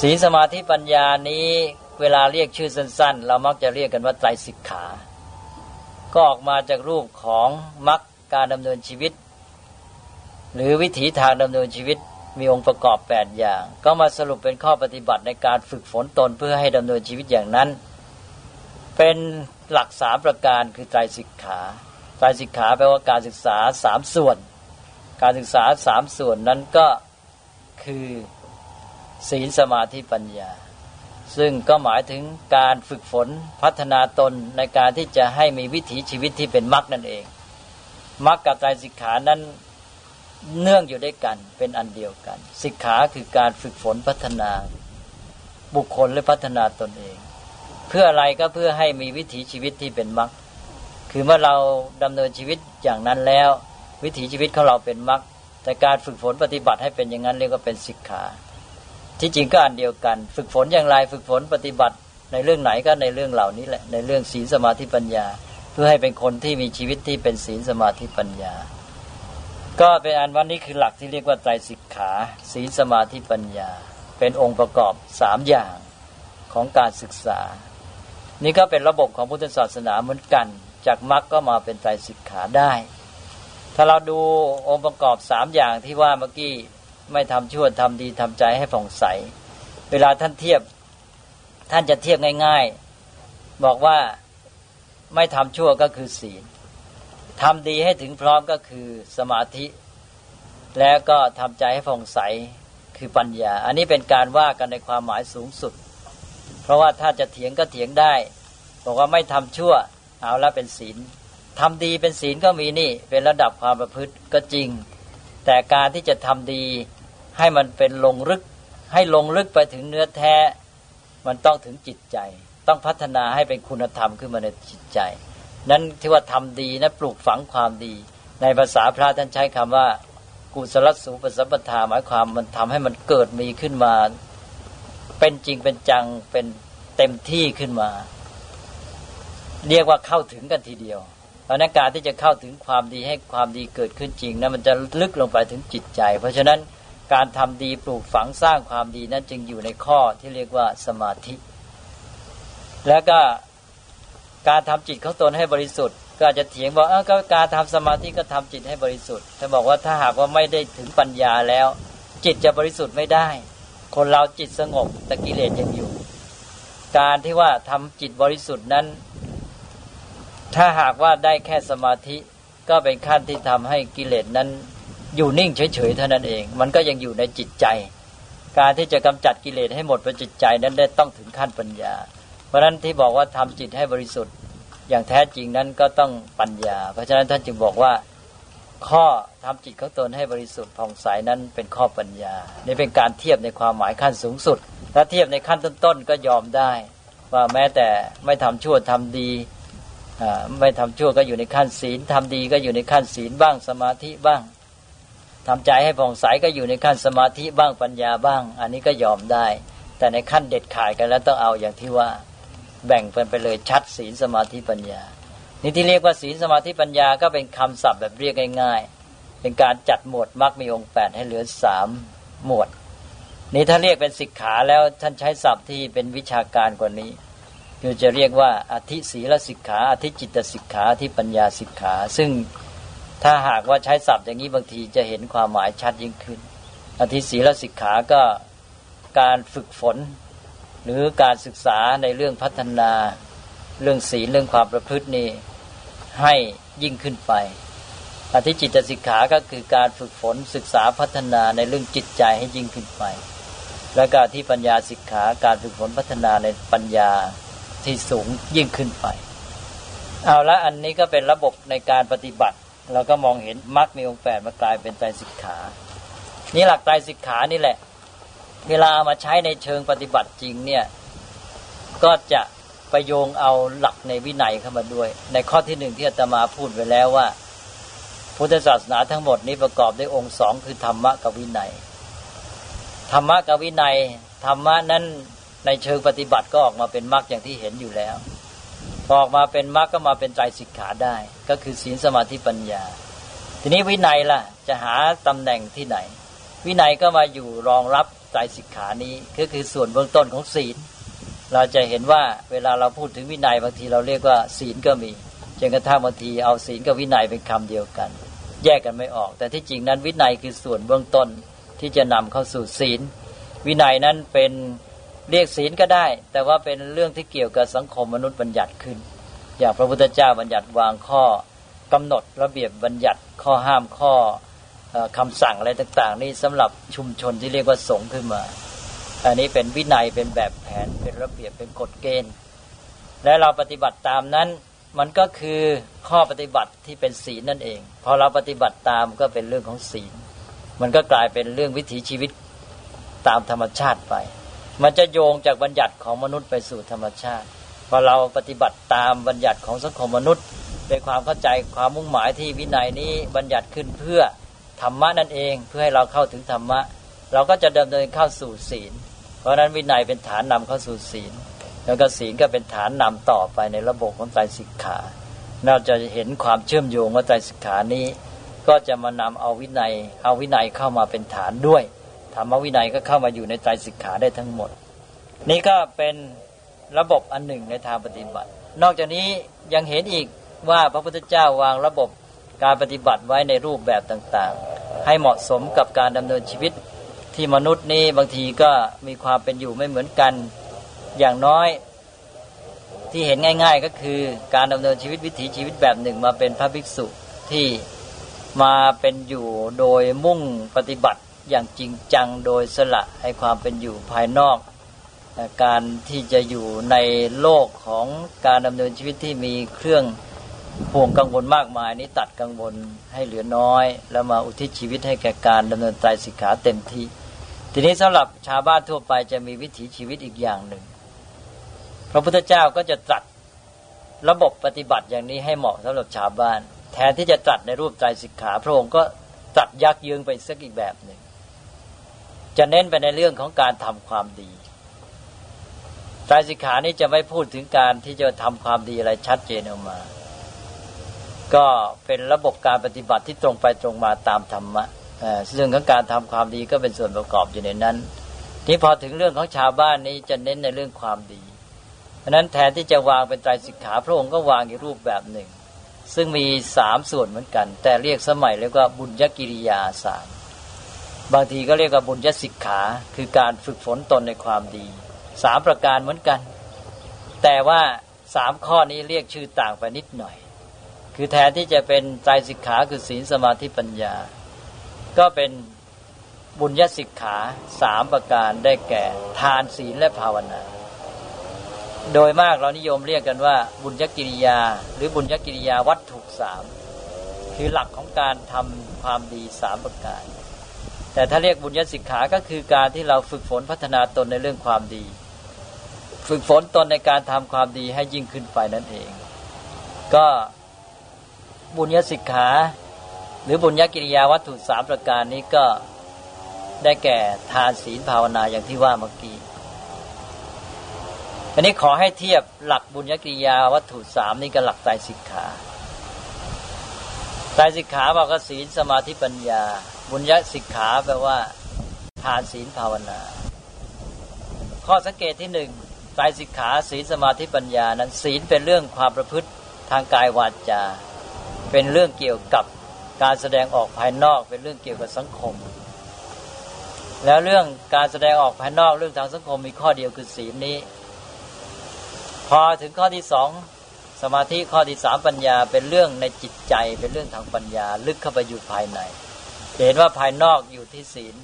ศีลสมาธิปัญญานี้เวลาเรียกชื่อสั้น ๆ เรามักจะเรียกกันว่าไตรสิกขา ก็ออกมาจากรูปของมรรคการดำเนินชีวิต หรือวิถีทางดำเนินชีวิตมีองค์ประกอบแปดอย่าง ก็มาสรุปเป็นข้อปฏิบัติในการฝึกฝนตนเพื่อให้ดำเนินชีวิตอย่างนั้น เป็นหลักสามประการคือไตรสิกขาไตรสิกขาแปลว่าการศึกษาสามส่วน การศึกษาสามส่วนนั้นก็คือศีลสมาธิปัญญา ซึ่งก็หมายถึงการฝึกฝนพัฒนาตนในการที่จะให้มีวิถีชีวิตที่เป็นมรรคนั่นเองมรรคกับใจสิกขานั้นเนื่องอยู่ด้วยกันเป็นอันเดียวกัน สิกขาคือการฝึกฝนพัฒนา บุคคลและพัฒนาตนเอง เพื่ออะไรก็เพื่อให้มีวิถีชีวิตที่เป็นมรรคคือเมื่อเราดำเนินชีวิตอย่างนั้นแล้ว วิถีชีวิตของเราเป็นมรรคแต่การฝึกฝนปฏิบัติให้เป็นอย่างนั้นเรียกว่าเป็นสิกขา ที่จริงก็อันเดียวกัน ฝึกฝนอย่างไรฝึกฝนปฏิบัติในเรื่องไหนก็ในเรื่องเหล่านี้แหละ ในเรื่องศีลสมาธิปัญญา เพื่อให้เป็นคนที่มีชีวิตที่เป็นศีลสมาธิปัญญา ก็เป็นอันวันนี้คือหลักที่เรียกว่าไตรสิกขา ศีลสมาธิปัญญา เป็นองค์ประกอบสามอย่างของการศึกษา นี่ก็เป็นระบบของพุทธศาสนาเหมือนกัน จากมรรคก็มาเป็นไตรสิกขาได้ ถ้าเราดูองค์ประกอบสามอย่างที่ว่าเมื่อกี้ ไม่ทำชั่วทำดีทำใจให้ผ่องใส เวลาท่านเทียบ ท่านจะเทียบง่าย ๆ บอกว่าไม่ทำชั่วก็คือศีลทำดีให้ถึงพร้อมก็คือสมาธิ แล้วก็ทำใจให้ผ่องใสคือปัญญา อันนี้เป็นการว่ากันในความหมายสูงสุด เพราะว่าถ้าจะเถียงก็เถียงได้ บอกว่าไม่ทำชั่ว เอาล้วเป็นศีลทำดีเป็นศีลก็มีนี่ เป็นระดับความประพฤติก็จริง แต่การที่จะทำดี ให้มันเป็นลงลึก ให้ลงลึกไปถึงเนื้อแท้ มันต้องถึงจิตใจ ต้องพัฒนาให้เป็นคุณธรรมขึ้นมาในจิตใจ นั้นที่ว่าทำดีนะปลูกฝังความดี ในภาษาพระท่านใช้คำว่ากุศลสูปสัมปทาหมายความมันทำให้มันเกิดมีขึ้นมา เป็นจริงเป็นจังเป็นเต็มที่ขึ้นมา เรียกว่าเข้าถึงกันทีเดียวเพราะนั้นการที่จะเข้าถึงความดีให้ความดีเกิดขึ้นจริงนะมันจะลึกลงไปถึงจิตใจ เพราะฉะนั้น การทำดีปลูกฝังสร้างความดีนั้นจึงอยู่ในข้อที่เรียกว่าสมาธิ แล้วก็การทำจิตของตนให้บริสุทธิ์ ก็อาจจะเถียงบอกเออก็การทำสมาธิก็ทำจิตให้บริสุทธิ์แต่บอกว่าถ้าหากว่าไม่ได้ถึงปัญญาแล้ว จิตจะบริสุทธิ์ไม่ได้ คนเราจิตสงบแต่กิเลสยังอยู่ การที่ว่าทำจิตบริสุทธิ์นั้น ถ้าหากว่าได้แค่สมาธิก็เป็นขั้นที่ทำให้กิเลสนั้น อยู่นิ่งเฉยๆเท่านั้นเอง มันก็ยังอยู่ในจิตใจ การที่จะกำจัดกิเลสให้หมดไปจิตใจนั้นได้ต้องถึงขั้นปัญญา เพราะฉะนั้นที่บอกว่าทำจิตให้บริสุทธิ์อย่างแท้จริงนั้นก็ต้องปัญญา เพราะฉะนั้นท่านจึงบอกว่าข้อทำจิตของตนให้บริสุทธิ์ผ่องใสนั้นเป็นข้อปัญญา นี่เป็นการเทียบในความหมายขั้นสูงสุด ถ้าเทียบในขั้นต้นๆก็ยอมได้ ว่าแม้แต่ไม่ทำชั่วทำดีไม่ทำชั่วก็อยู่ในขั้นศีลทำดีก็อยู่ในขั้นศีลบ้างสมาธิบ้าง ทำใจให้ผ่องใสก็อยู่ในขั้นสมาธิบ้างปัญญาบ้าง อันนี้ก็ยอมได้ แต่ในขั้นเด็ดขาดกันแล้วต้องเอาอย่างที่ว่า แบ่งเป็นไปเลยชัดศีลสมาธิปัญญา นี่ที่เรียกว่าศีลสมาธิปัญญาก็เป็นคำศัพท์แบบเรียกง่าย ๆ เป็นการจัดหมวดมรรคมีองค์แปดให้เหลือสามหมวด นี่ถ้าเรียกเป็นสิกขาแล้วท่านใช้ศัพท์ที่เป็นวิชาการกว่านี้คือจะเรียกว่าอธิศีลสิกขาอธิจิตสิกขาอธิปัญญาสิกขา ซึ่ง ถ้าหากว่าใช้ศัพท์อย่างนี้บางทีจะเห็นความหมายชัดยิ่งขึ้นอธิศีลสิกขาก็การฝึกฝน หรือการศึกษาในเรื่องพัฒนา เรื่องศีลเรื่องความประพฤตินี่ให้ยิ่งขึ้นไป อธิจิตสิกขาก็คือการฝึกฝนศึกษาพัฒนาในเรื่องจิตใจให้ยิ่งขึ้นไป และการที่ปัญญาสิกขาการฝึกฝนพัฒนาในปัญญาที่สูงยิ่งขึ้นไป เอาละอันนี้ก็เป็นระบบในการปฏิบัติ เราก็มองเห็นมรรคมีองค์แปดมากลายเป็นใจสิกขา นี่หลักใจสิกขานี่แหละ เวลาเอามาใช้ในเชิงปฏิบัติจริงเนี่ย ก็จะประโยงเอาหลักในวินัยเข้ามาด้วย ในข้อที่หนึ่งที่อาตมาพูดไว้แล้วว่า พุทธศาสนาทั้งหมดนี้ประกอบด้วยองค์สองคือธรรมะกับวินัย ธรรมะกับวินัยธรรมะนั้นในเชิงปฏิบัติก็ออกมาเป็นมรรคอย่างที่เห็นอยู่แล้ว ออกมาเป็นมรรคก็มาเป็นใจสิกขาได้ ก็คือศีลสมาธิปัญญา ทีนี้วินัยล่ะ จะหาตำแหน่งที่ไหน วินัยก็มาอยู่รองรับใจสิกขานี้ก็คือส่วนเบื้องต้นของศีล เราจะเห็นว่าเวลาเราพูดถึงวินัยบางทีเราเรียกว่าศีลก็มีจนกระทั่งบางทีเอาศีลกับวินัยเป็นคำเดียวกัน แยกกันไม่ออก แต่ที่จริงนั้นวินัยคือส่วนเบื้องต้นที่จะนำเข้าสู่ศีล วินัยนั้นเป็น เรียกศีลก็ได้ แต่ว่าเป็นเรื่องที่เกี่ยวกับสังคมมนุษย์บัญญัติขึ้น อย่างพระพุทธเจ้าบัญญัติวางข้อกำหนดระเบียบบัญญัติข้อห้ามข้อคำสั่งอะไรต่าง ๆ นี่สำหรับชุมชนที่เรียกว่าสงฆ์ขึ้นมา อันนี้เป็นวินัยเป็นแบบแผนเป็นระเบียบเป็นกฎเกณฑ์ และเราปฏิบัติตามนั้นมันก็คือข้อปฏิบัติที่เป็นศีลนั่นเอง พอเราปฏิบัติตามก็เป็นเรื่องของศีล มันก็กลายเป็นเรื่องวิถีชีวิตตามธรรมชาติไป มันจะโยงจากบัญญัติของมนุษย์ไปสู่ธรรมชาติพอเราปฏิบัติตามบัญญัติของสังคมมนุษย์เป็นความเข้าใจความมุ่งหมายที่วินัยนี้บัญญัติขึ้นเพื่อธรรมะนั่นเองเพื่อให้เราเข้าถึงธรรมะ เราก็จะดำเนินเข้าสู่ศีล เพราะฉะนั้นวินัยเป็นฐานนำเข้าสู่ศีล แล้วก็ศีลก็เป็นฐานนำต่อไปในระบบของใจสิกขาเราจะเห็นความเชื่อมโยงว่าใจสิกขานี้ ก็จะมานำเอาวินัย เอาวินัยเข้ามาเป็นฐานด้วย ธรรมวินัยก็เข้ามาอยู่ในใจสิกขาได้ทั้งหมด นี่ก็เป็นระบบอันหนึ่งในทางปฏิบัติ นอกจากนี้ยังเห็นอีกว่าพระพุทธเจ้าวางระบบการปฏิบัติไว้ในรูปแบบต่างๆ ให้เหมาะสมกับการดำเนินชีวิตที่มนุษย์นี่บางทีก็มีความเป็นอยู่ไม่เหมือนกันอย่างน้อยที่เห็นง่าย ๆ ก็คือการดำเนินชีวิตวิถีชีวิตแบบหนึ่งมาเป็นพระภิกษุที่มาเป็นอยู่โดยมุ่งปฏิบัติ อย่างจริงจังโดยสละให้ความเป็นอยู่ภายนอก การที่จะอยู่ในโลกของการดำเนินชีวิตที่มีเครื่องห่วงกังวลมากมายนี้ตัดกังวลให้เหลือน้อย แล้วมาอุทิศชีวิตให้แก่การดำเนินไตรสิกขาเต็มที่ ทีนี้สำหรับชาวบ้านทั่วไปจะมีวิถีชีวิตอีกอย่างหนึ่ง พระพุทธเจ้าก็จะตรัสระบบปฏิบัติอย่างนี้ให้เหมาะสำหรับชาวบ้าน แทนที่จะตรัสในรูปใจสิกขา พระองค์ก็ตรัสยักยืงไปสักอีกแบบหนึ่ง จะเน้นไปในเรื่องของการทำความดีใจสิกขานี้จะไม่พูดถึงการที่จะทำความดีอะไรชัดเจนออกมา ก็เป็นระบบการปฏิบัติที่ตรงไปตรงมาตามธรรมะเรื่องของการทำความดีก็เป็นส่วนประกอบอยู่ในนั้นที่พอถึงเรื่องของชาวบ้านนี้จะเน้นในเรื่องความดีเพราะนั้นแทนที่จะวางเป็นใจสิกขาพระองค์ก็วางอีกรูปแบบหนึ่ง ซึ่งมีสามส่วนเหมือนกัน แต่เรียกสมัยเรียกว่าบุญยกิริยาสาม บางทีก็เรียกว่าบุญยสิกขา คือการฝึกฝนตนในความดีสามประการเหมือนกัน แต่ว่าสามข้อนี้เรียกชื่อต่างไปนิดหน่อย คือแทนที่จะเป็นใจสิกขาคือศีลสมาธิปัญญา ก็เป็นบุญยสิกขาสามประการได้แก่ ทานศีลและภาวนา โดยมากเรานิยมเรียกกันว่า บุญญกิริยา หรือบุญญกิริยาวัตถุสามคือหลักของการทำความดีสามประการ แต่ถ้าเรียกบุญญสิกขา ก็คือการที่เราฝึกฝนพัฒนาตนในเรื่องความดี ฝึกฝนตนในการทำความดีให้ยิ่งขึ้นไปนั่นเอง ก็บุญญสิกขา หรือบุญญกิริยาวัตถุสามประการนี้ก็ได้แก่ทานศีลภาวนาอย่างที่ว่าเมื่อกี้อันนี้ขอให้เทียบหลักบุญญกิริยาวัตถุสามนี่กับหลักใจสิกขาใจสิกขาบอกว่าศีลสมาธิปัญญา บุญญสิกขาแปลว่าทานศีลภาวนา ข้อสังเกตที่หนึ่งใจสิกขาศีลสมาธิปัญญานั้นศีลเป็นเรื่องความประพฤติทางกายวาจา เป็นเรื่องเกี่ยวกับการแสดงออกภายนอก เป็นเรื่องเกี่ยวกับสังคม แล้วเรื่องการแสดงออกภายนอกเรื่องทางสังคมมีข้อเดียวคือศีลนี้ พอถึงข้อที่สองสมาธิข้อที่สามปัญญาเป็นเรื่องในจิตใจเป็นเรื่องทางปัญญา ลึกเข้าไปอยู่ภายใน เห็นว่าภายนอกอยู่ที่ศีล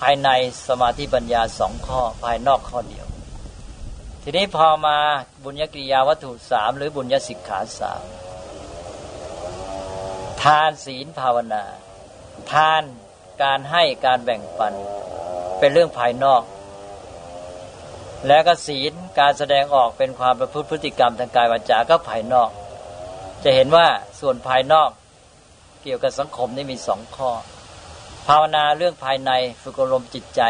ภายในสมาธิปัญญาสองข้อ ภายนอกข้อเดียว ทีนี้พอมาบุญญกิริยาวัตถุสามหรือบุญญสิกขาสามทานศีลภาวนา ทานการให้การแบ่งปัน เป็นเรื่องภายนอก แล้วก็ศีลการแสดงออกเป็นความประพฤติพฤติกรรมทางกายวาจาก็ภายนอก จะเห็นว่าส่วนภายนอก เกี่ยวกับสังคมนี่มีสองข้อ ภาวนาเรื่องภายในฝึกอารมณ์จิตใจ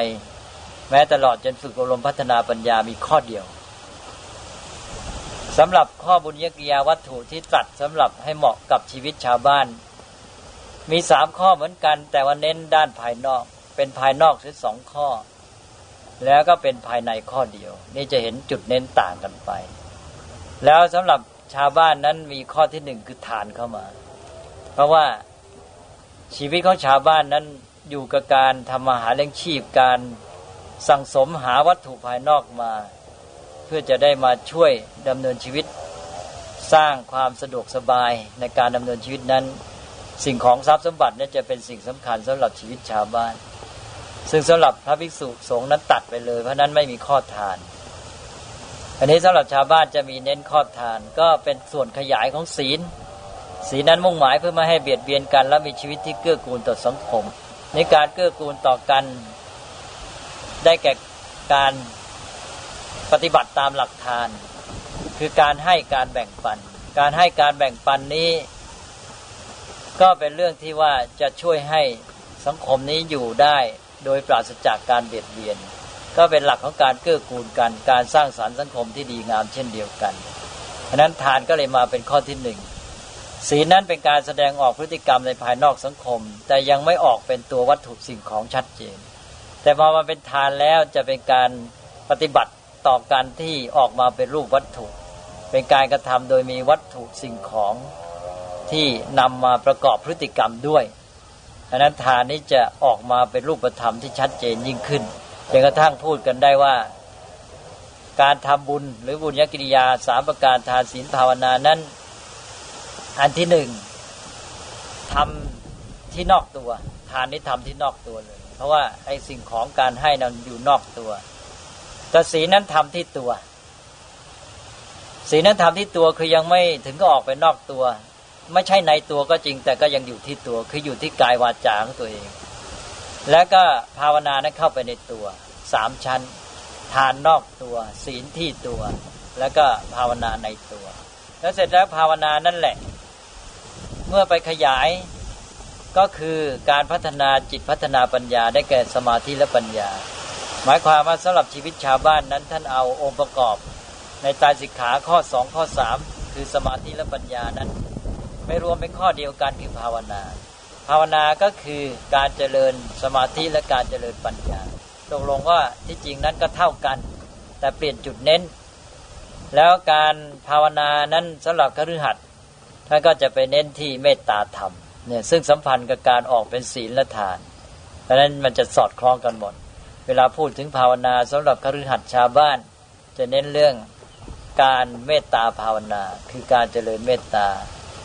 แม้ตลอดจนฝึกอารมณ์พัฒนาปัญญามีข้อเดียวสำหรับข้อบุญญกิยาวัตถุที่ตรัสสำหรับให้เหมาะกับชีวิตชาวบ้าน มีสามข้อเหมือนกัน แต่ว่าเน้นด้านภายนอก เป็นภายนอกถึงสองข้อ แล้วก็เป็นภายในข้อเดียว นี่จะเห็นจุดเน้นต่างกันไป แล้วสำหรับชาวบ้านนั้นมีข้อที่หนึ่งคือฐานเข้ามา ราะว่าชีวิตของชาวบ้านนั้นอยู่กับการทำมาหาเลี้ยงชีพการสั่งสมหาวัตถุภายนอกมา เพื่อจะได้มาช่วยดำเนินชีวิต สร้างความสะดวกสบายในการดำเนินชีวิตนั้น สิ่งของทรัพย์สมบัตินี่จะเป็นสิ่งสำคัญสำหรับชีวิตชาวบ้าน ซึ่งสำหรับพระภิกษุสงฆ์นั้นตัดไปเลย เพราะนั้นไม่มีข้อทาน อันนี้สำหรับชาวบ้านจะมีเน้นข้อทานก็เป็นส่วนขยายของศีล ศีลนั้นมุ่งหมายเพื่อไม่ให้เบียดเบียนกัน และมีชีวิตที่เกื้อกูลต่อสังคม ในการเกื้อกูลต่อกัน ได้แก่การปฏิบัติตามหลักทาน คือการให้การแบ่งปัน การให้การแบ่งปันนี้ ก็เป็นเรื่องที่ว่าจะช่วยให้สังคมนี้อยู่ได้โดยปราศจากการเบียดเบียน ก็เป็นหลักของการเกื้อกูลกัน การสร้างสารรค์สังคมที่ดีงามเช่นเดียวกันเพราะนั้นทานก็เลยมาเป็นข้อที่หนึ่ง ศีลนั้นเป็นการแสดงออกพฤติกรรมในภายนอกสังคม แต่ยังไม่ออกเป็นตัววัตถุสิ่งของชัดเจน แต่พอมาเป็นทานแล้วจะเป็นการปฏิบัติต่อการที่ออกมาเป็นรูปวัตถุ เป็นการกระทำโดยมีวัตถุสิ่งของที่นำมาประกอบพฤติกรรมด้วยอันนั้นทานนี้จะออกมาเป็นรูปธรรมที่ชัดเจนยิ่งขึ้นจนกระทั่งพูดกันได้ว่า การทำบุญหรือบุญญกิริยาสามประการทานศีลภาวนานั้น อันที่หนึ่งทำที่นอกตัว ทานนี้ทำที่นอกตัวเลย เพราะว่าไอ้สิ่งของการให้นั้นอยู่นอกตัวแต่ศีลนั้นทำที่ตัวศีลนั้นทำที่ตัวคือยังไม่ถึงก็ออกไปนอกตัว ไม่ใช่ในตัวก็จริง แต่ก็ยังอยู่ที่ตัว คืออยู่ที่กายวาจาของตัวเอง แล้วก็ภาวนานั้นเข้าไปในตัวสามชั้น ทานนอกตัว ศีลที่ตัว แล้วก็ภาวนาในตัว แล้วเสร็จแล้วภาวนานั่นแหละ เมื่อไปขยายก็คือการพัฒนาจิตพัฒนาปัญญาได้แก่สมาธิและปัญญา หมายความว่าสำหรับชีวิตชาวบ้านนั้นท่านเอาองค์ประกอบ ในตายสิกขาข้อสองข้อสามคือสมาธิและปัญญานั้น ไม่รวมเป็นข้อเดียวกันคือภาวนา ภาวนาก็คือการเจริญสมาธิและการเจริญปัญญาตกลงว่าที่จริงนั้นก็เท่ากัน แต่เปลี่ยนจุดเน้น แล้วการภาวนานั้นสำหรับคฤหัสถ์ ท่านก็จะไปเน้นที่เมตตาธรรมเนี่ยซึ่งสัมพันธ์กับการออกเป็นศีลและทาน เพราะนั้นมันจะสอดคล้องกันหมด เวลาพูดถึงภาวนาสำหรับคฤหัสถ์ชาวบ้าน จะเน้นเรื่องการเมตตาภาวนา คือการเจริญเมตตา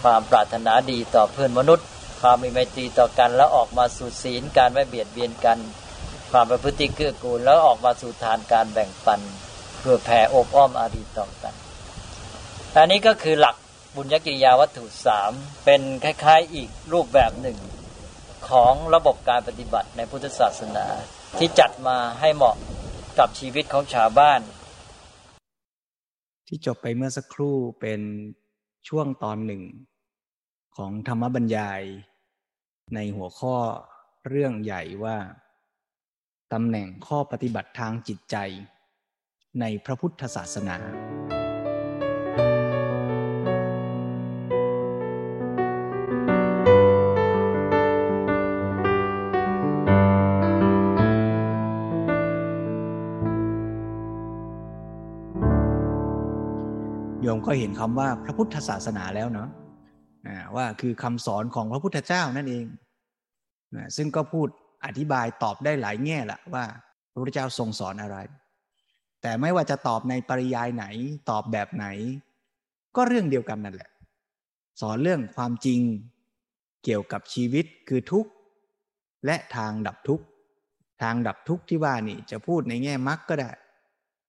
ความปรารถนาดีต่อเพื่อนมนุษย์ ความมีไมตรีต่อกันแล้วออกมาสู่ศีลการไม่เบียดเบียนกัน ความประพฤติเกื้อกูลแล้วออกมาสู่ทานการแบ่งปัน เพื่อแผ่อบอ้อมอารีต่อกันอันนี้ก็คือหลัก บุญญกิริยาวัตถุสามเป็นคล้าย ๆอีกรูปแบบหนึ่ง ของระบบการปฏิบัติในพุทธศาสนา ที่จัดมาให้เหมาะกับชีวิตของชาวบ้าน ที่จบไปเมื่อสักครู่เป็นช่วงตอนหนึ่ง ของธรรมบรรยาย ในหัวข้อเรื่องใหญ่ว่าตำแหน่งข้อปฏิบัติทางจิตใจ ในพระพุทธศาสนา โยมก็เห็นคำว่าพระพุทธศาสนาแล้วเนาะว่าคือคำสอนของพระพุทธเจ้านั่นเองซึ่งก็พูดอธิบายตอบได้หลายแง่ละว่าพระพุทธเจ้าทรงสอนอะไร แต่ไม่ว่าจะตอบในปริยายไหนตอบแบบไหน ก็เรื่องเดียวกันนั่นแหละ สอนเรื่องความจริงเกี่ยวกับชีวิตคือทุกข์ และทางดับทุกข์ทางดับทุกข์ที่ว่านี่จะพูดในแง่มรรคก็ได้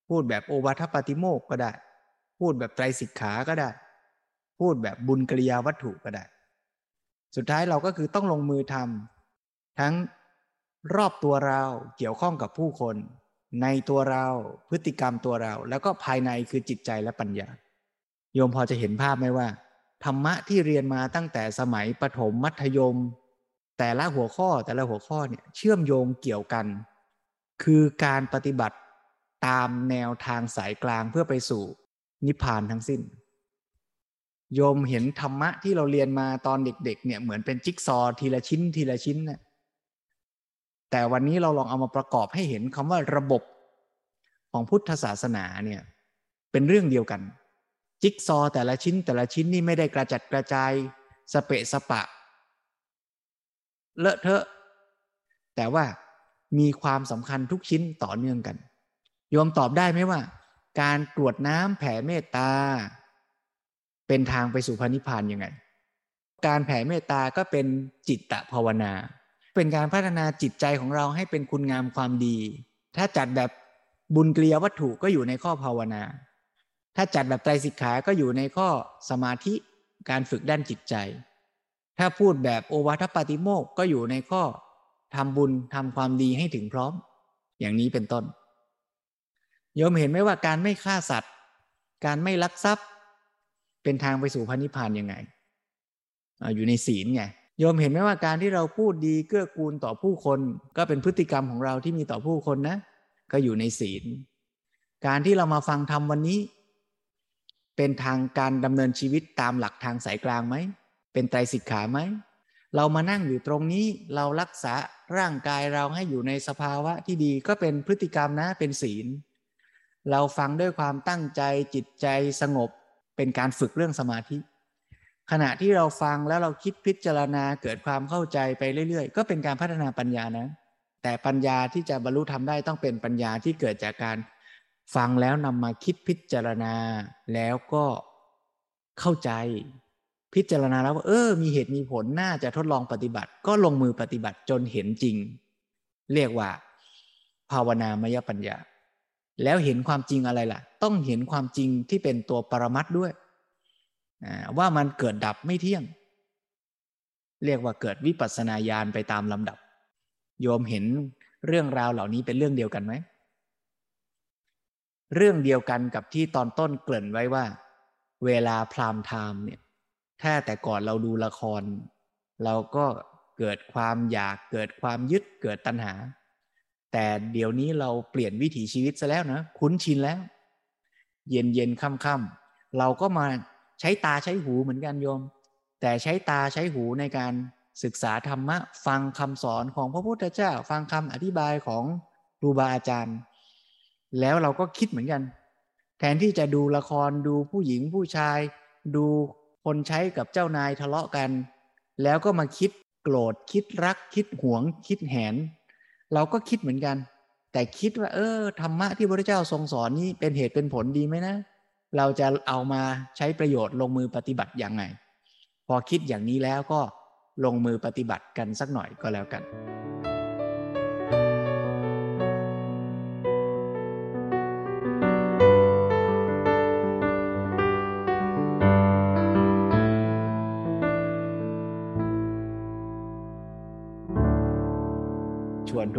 พูดแบบโอวัทปฏิโมกก็ได้ พูดแบบไตรสิกขาก็ได้ พูดแบบบุญกิริยาวัตถุก็ได้ สุดท้ายเราก็คือต้องลงมือทำทั้งรอบตัวเราเกี่ยวข้องกับผู้คน ในตัวเราพฤติกรรมตัวเรา แล้วก็ภายในคือจิตใจและปัญญา โยมพอจะเห็นภาพไหมว่า ธรรมะที่เรียนมาตั้งแต่สมัยประถมมัธยม แต่ละหัวข้อแต่ละหัวข้อเนี่ยเชื่อมโยงเกี่ยวกัน คือการปฏิบัติตามแนวทางสายกลางเพื่อไปสู่ นิพพานทั้งสิ้น โยมเห็นธรรมะที่เราเรียนมาตอนเด็ก ๆ เนี่ยเหมือนเป็นจิ๊กซอทีละชิ้นทีละชิ้นเนี่ยแต่วันนี้เราลองเอามาประกอบให้เห็นคำว่าระบบของพุทธศาสนาเนี่ยเป็นเรื่องเดียวกัน จิ๊กซอแต่ละชิ้นแต่ละชิ้นนี่ไม่ได้กระจัดกระจายสเปะสปะ เลอะเทอะ แต่ว่ามีความสำคัญทุกชิ้นต่อเนื่องกัน โยมตอบได้ไหมว่า การตรวจน้ำแผ่เมตตา เป็นทางไปสู่พระนิพพานยังไง การแผ่เมตตาก็เป็นจิตตภาวนา เป็นการพัฒนาจิตใจของเราให้เป็นคุณงามความดี ถ้าจัดแบบบุญเกลียวัตถุก็อยู่ในข้อภาวนา ถ้าจัดแบบไตรสิกขาก็อยู่ในข้อสมาธิการฝึกด้านจิตใจ ถ้าพูดแบบโอวัทปาติโมกก็อยู่ในข้อทำบุญทำความดีให้ถึงพร้อม อย่างนี้เป็นต้น โยมเห็นไหมว่าการไม่ฆ่าสัตว์ การไม่ลักทรัพย์ เป็นทางไปสู่พระนิพพานยังไงอยู่ในศีลไงโยมเห็นไหมว่าการที่เราพูดดีเกื้อกูลต่อผู้คน ก็เป็นพฤติกรรมของเราที่มีต่อผู้คนนะ ก็อยู่ในศีล การที่เรามาฟังธรรมวันนี้ เป็นทางการดำเนินชีวิตตามหลักทางสายกลางไหมเป็นไตรสิกขาไหมเรามานั่งอยู่ตรงนี้เรารักษาร่างกายเราให้อยู่ในสภาวะที่ดีก็เป็นพฤติกรรมนะเป็นศีล เราฟังด้วยความตั้งใจจิตใจสงบเป็นการฝึกเรื่องสมาธิ ขณะที่เราฟังแล้วเราคิดพิจารณาเกิดความเข้าใจไปเรื่อยๆ ก็เป็นการพัฒนาปัญญานะ แต่ปัญญาที่จะบรรลุทำได้ต้องเป็นปัญญาที่เกิดจากการฟังแล้วนำมาคิดพิจารณาแล้วก็เข้าใจ พิจารณาแล้วว่าเออ มีเหตุมีผลน่าจะทดลองปฏิบัติ ก็ลงมือปฏิบัติจนเห็นจริง เรียกว่า ภาวนามยปัญญา แล้วเห็นความจริงอะไรล่ะ ต้องเห็นความจริงที่เป็นตัวปรมัตด้วย ว่ามันเกิดดับไม่เที่ยง เรียกว่าเกิดวิปัสสนาญาณไปตามลำดับ โยมเห็นเรื่องราวเหล่านี้เป็นเรื่องเดียวกันไหม เรื่องเดียวกันกับที่ตอนต้นเกริ่นไว้ว่า เวลาพรามไทม์เนี่ย ถ้าแต่ก่อนเราดูละคร เราก็เกิดความอยากเกิดความยึดเกิดตัณหา แต่เดี๋ยวนี้เราเปลี่ยนวิถีชีวิตซะแล้วนะคุ้นชินแล้ว เย็นเย็นค่ำค่ำเราก็มาใช้ตาใช้หูเหมือนกันโยม แต่ใช้ตาใช้หูในการศึกษาธรรมะ ฟังคำสอนของพระพุทธเจ้า ฟังคำอธิบายของครูบาอาจารย์ แล้วเราก็คิดเหมือนกัน แทนที่จะดูละครดูผู้หญิงผู้ชาย ดูคนใช้กับเจ้านายทะเลาะกัน แล้วก็มาคิดโกรธคิดรักคิดหวง คิดแหน เราก็คิดเหมือนกัน แต่คิดว่า เออธรรมะที่พระเจ้าทรงสอนนี้เป็นเหตุเป็นผลดีไหมนะ เราจะเอามาใช้ประโยชน์ลงมือปฏิบัติอย่างไง พอคิดอย่างนี้แล้วก็ลงมือปฏิบัติกันสักหน่อยก็แล้วกัน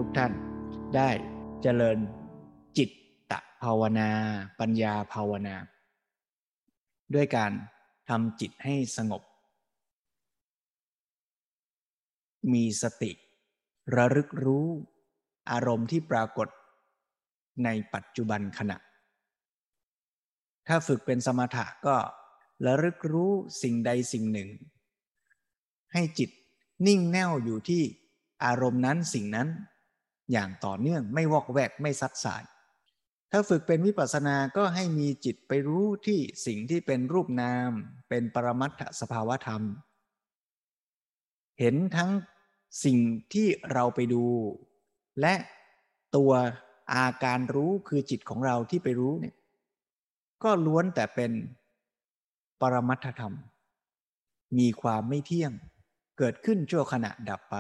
กท่านได้เจริญจิตตภาวนา ปัญญาภาวนา ด้วยการทำจิตให้สงบ มีสติ ระลึกรู้อารมณ์ที่ปรากฏในปัจจุบันขณะ ถ้าฝึกเป็นสมถะก็ระลึกรู้สิ่งใดสิ่งหนึ่ง ให้จิตนิ่งแน่วอยู่ที่อารมณ์นั้นสิ่งนั้น อย่างต่อเนื่องไม่วอกแวกไม่ซัดสาย ถ้าฝึกเป็นวิปัสสนาก็ให้มีจิตไปรู้ที่สิ่งที่เป็นรูปนาม เป็นปรมัตถสภาวธรรม เห็นทั้งสิ่งที่เราไปดู และตัวอาการรู้คือจิตของเราที่ไปรู้เนี่ยก็ล้วนแต่เป็นปรมัตถธรรม มีความไม่เที่ยง เกิดขึ้นชั่วขณะดับไป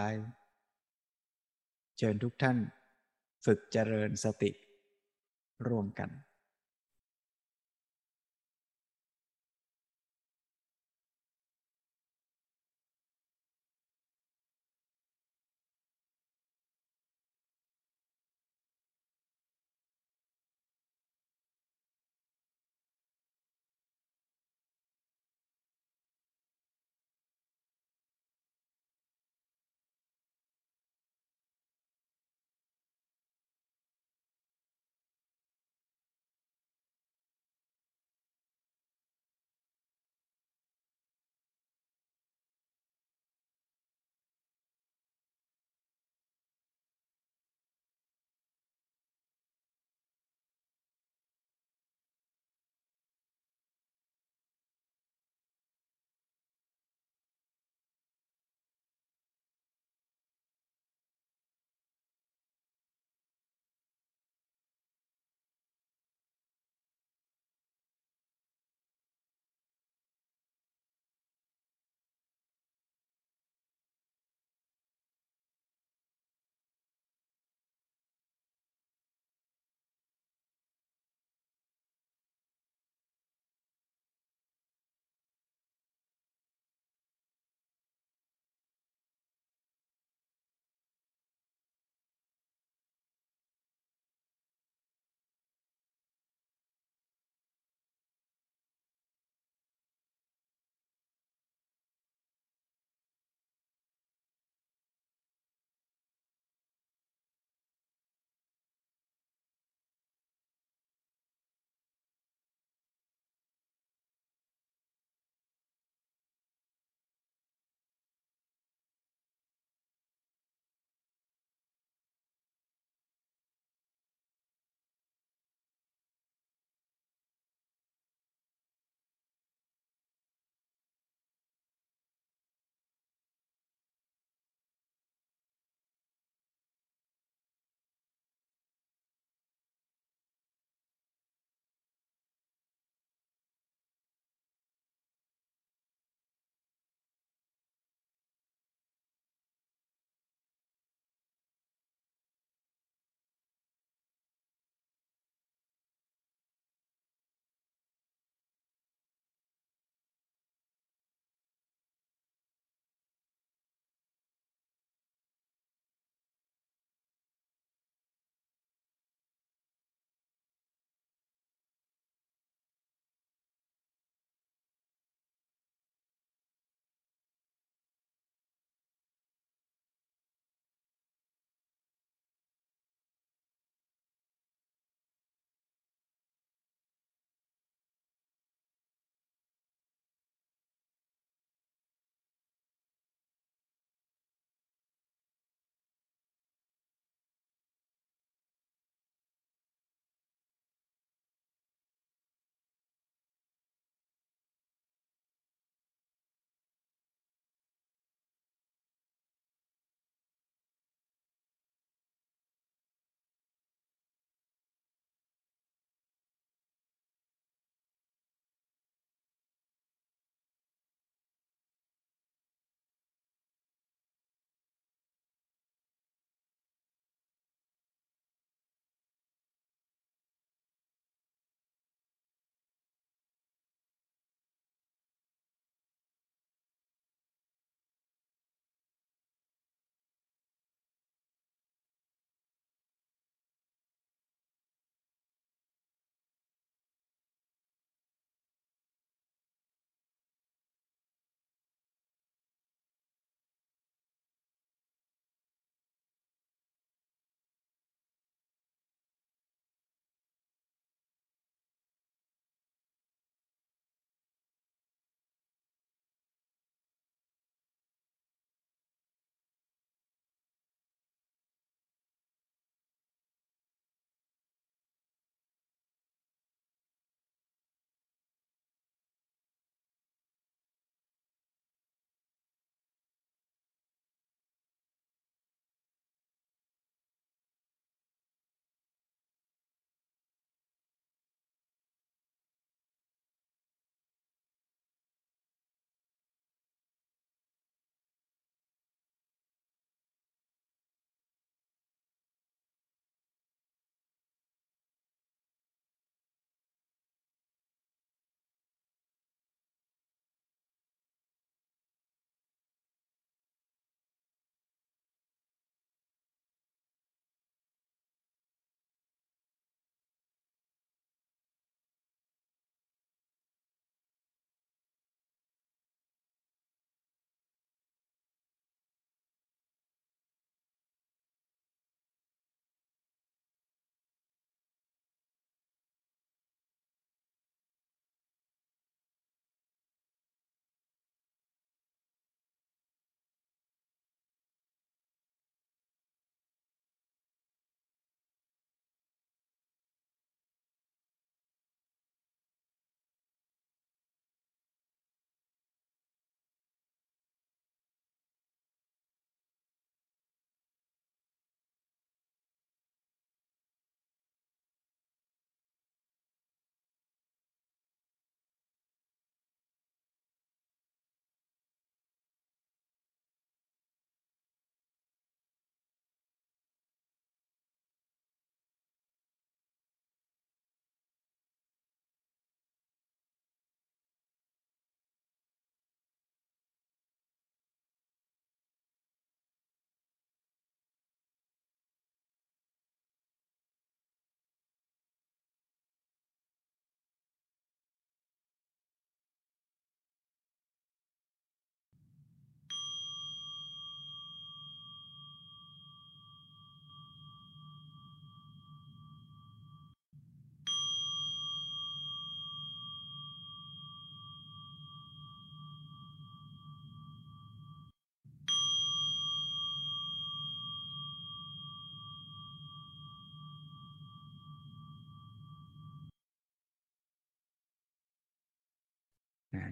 เชิญทุกท่าน ฝึกเจริญสติร่วมกัน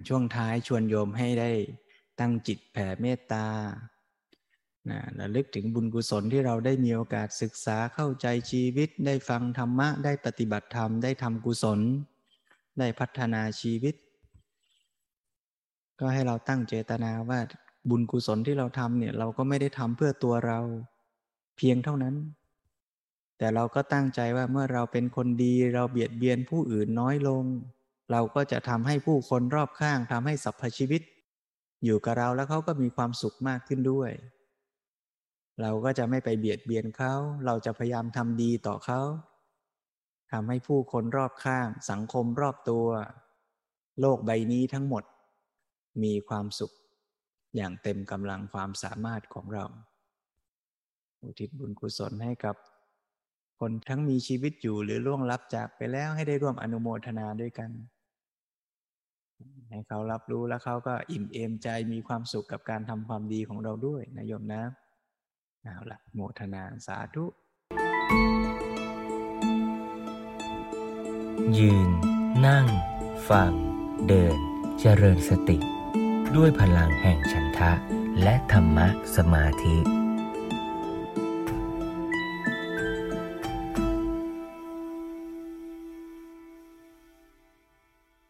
ช่วงท้ายชวนโยมให้ได้ตั้งจิตแผ่เมตตานะระลึกถึงบุญกุศลที่เราได้มีโอกาสศึกษาเข้าใจชีวิต ได้ฟังธรรมะ ได้ปฏิบัติธรรม ได้ทำกุศล ได้พัฒนาชีวิต ก็ให้เราตั้งเจตนาว่าบุญกุศลที่เราทำเนี่ยเราก็ไม่ได้ทำเพื่อตัวเราเพียงเท่านั้น แต่เราก็ตั้งใจว่าเมื่อเราเป็นคนดีเราเบียดเบียนผู้อื่นน้อยลง เราก็จะทำให้ผู้คนรอบข้างทำให้สรรพชีวิต อยู่กับเราแล้วเขาก็มีความสุขมากขึ้นด้วย เราก็จะไม่ไปเบียดเบียนเขา เราจะพยายามทำดีต่อเขาทำให้ผู้คนรอบข้าง สังคมรอบตัว โลกใบนี้ทั้งหมด มีความสุข อย่างเต็มกำลังความสามารถของเรา อุทิศบุญกุศลให้กับคนทั้งมีชีวิตอยู่หรือล่วงลับจากไปแล้วให้ได้ร่วมอนุโมทนาด้วยกัน ให้เขารับรู้แล้วเขาก็อิ่มเอมใจมีความสุขกับการทำความดีของเราด้วยนะโยมนะเอาละโมทนาสาธุ ยืน นั่ง ฟัง เดิน เจริญสติ ด้วยพลังแห่งฉันทะ และธรรมะสมาธิ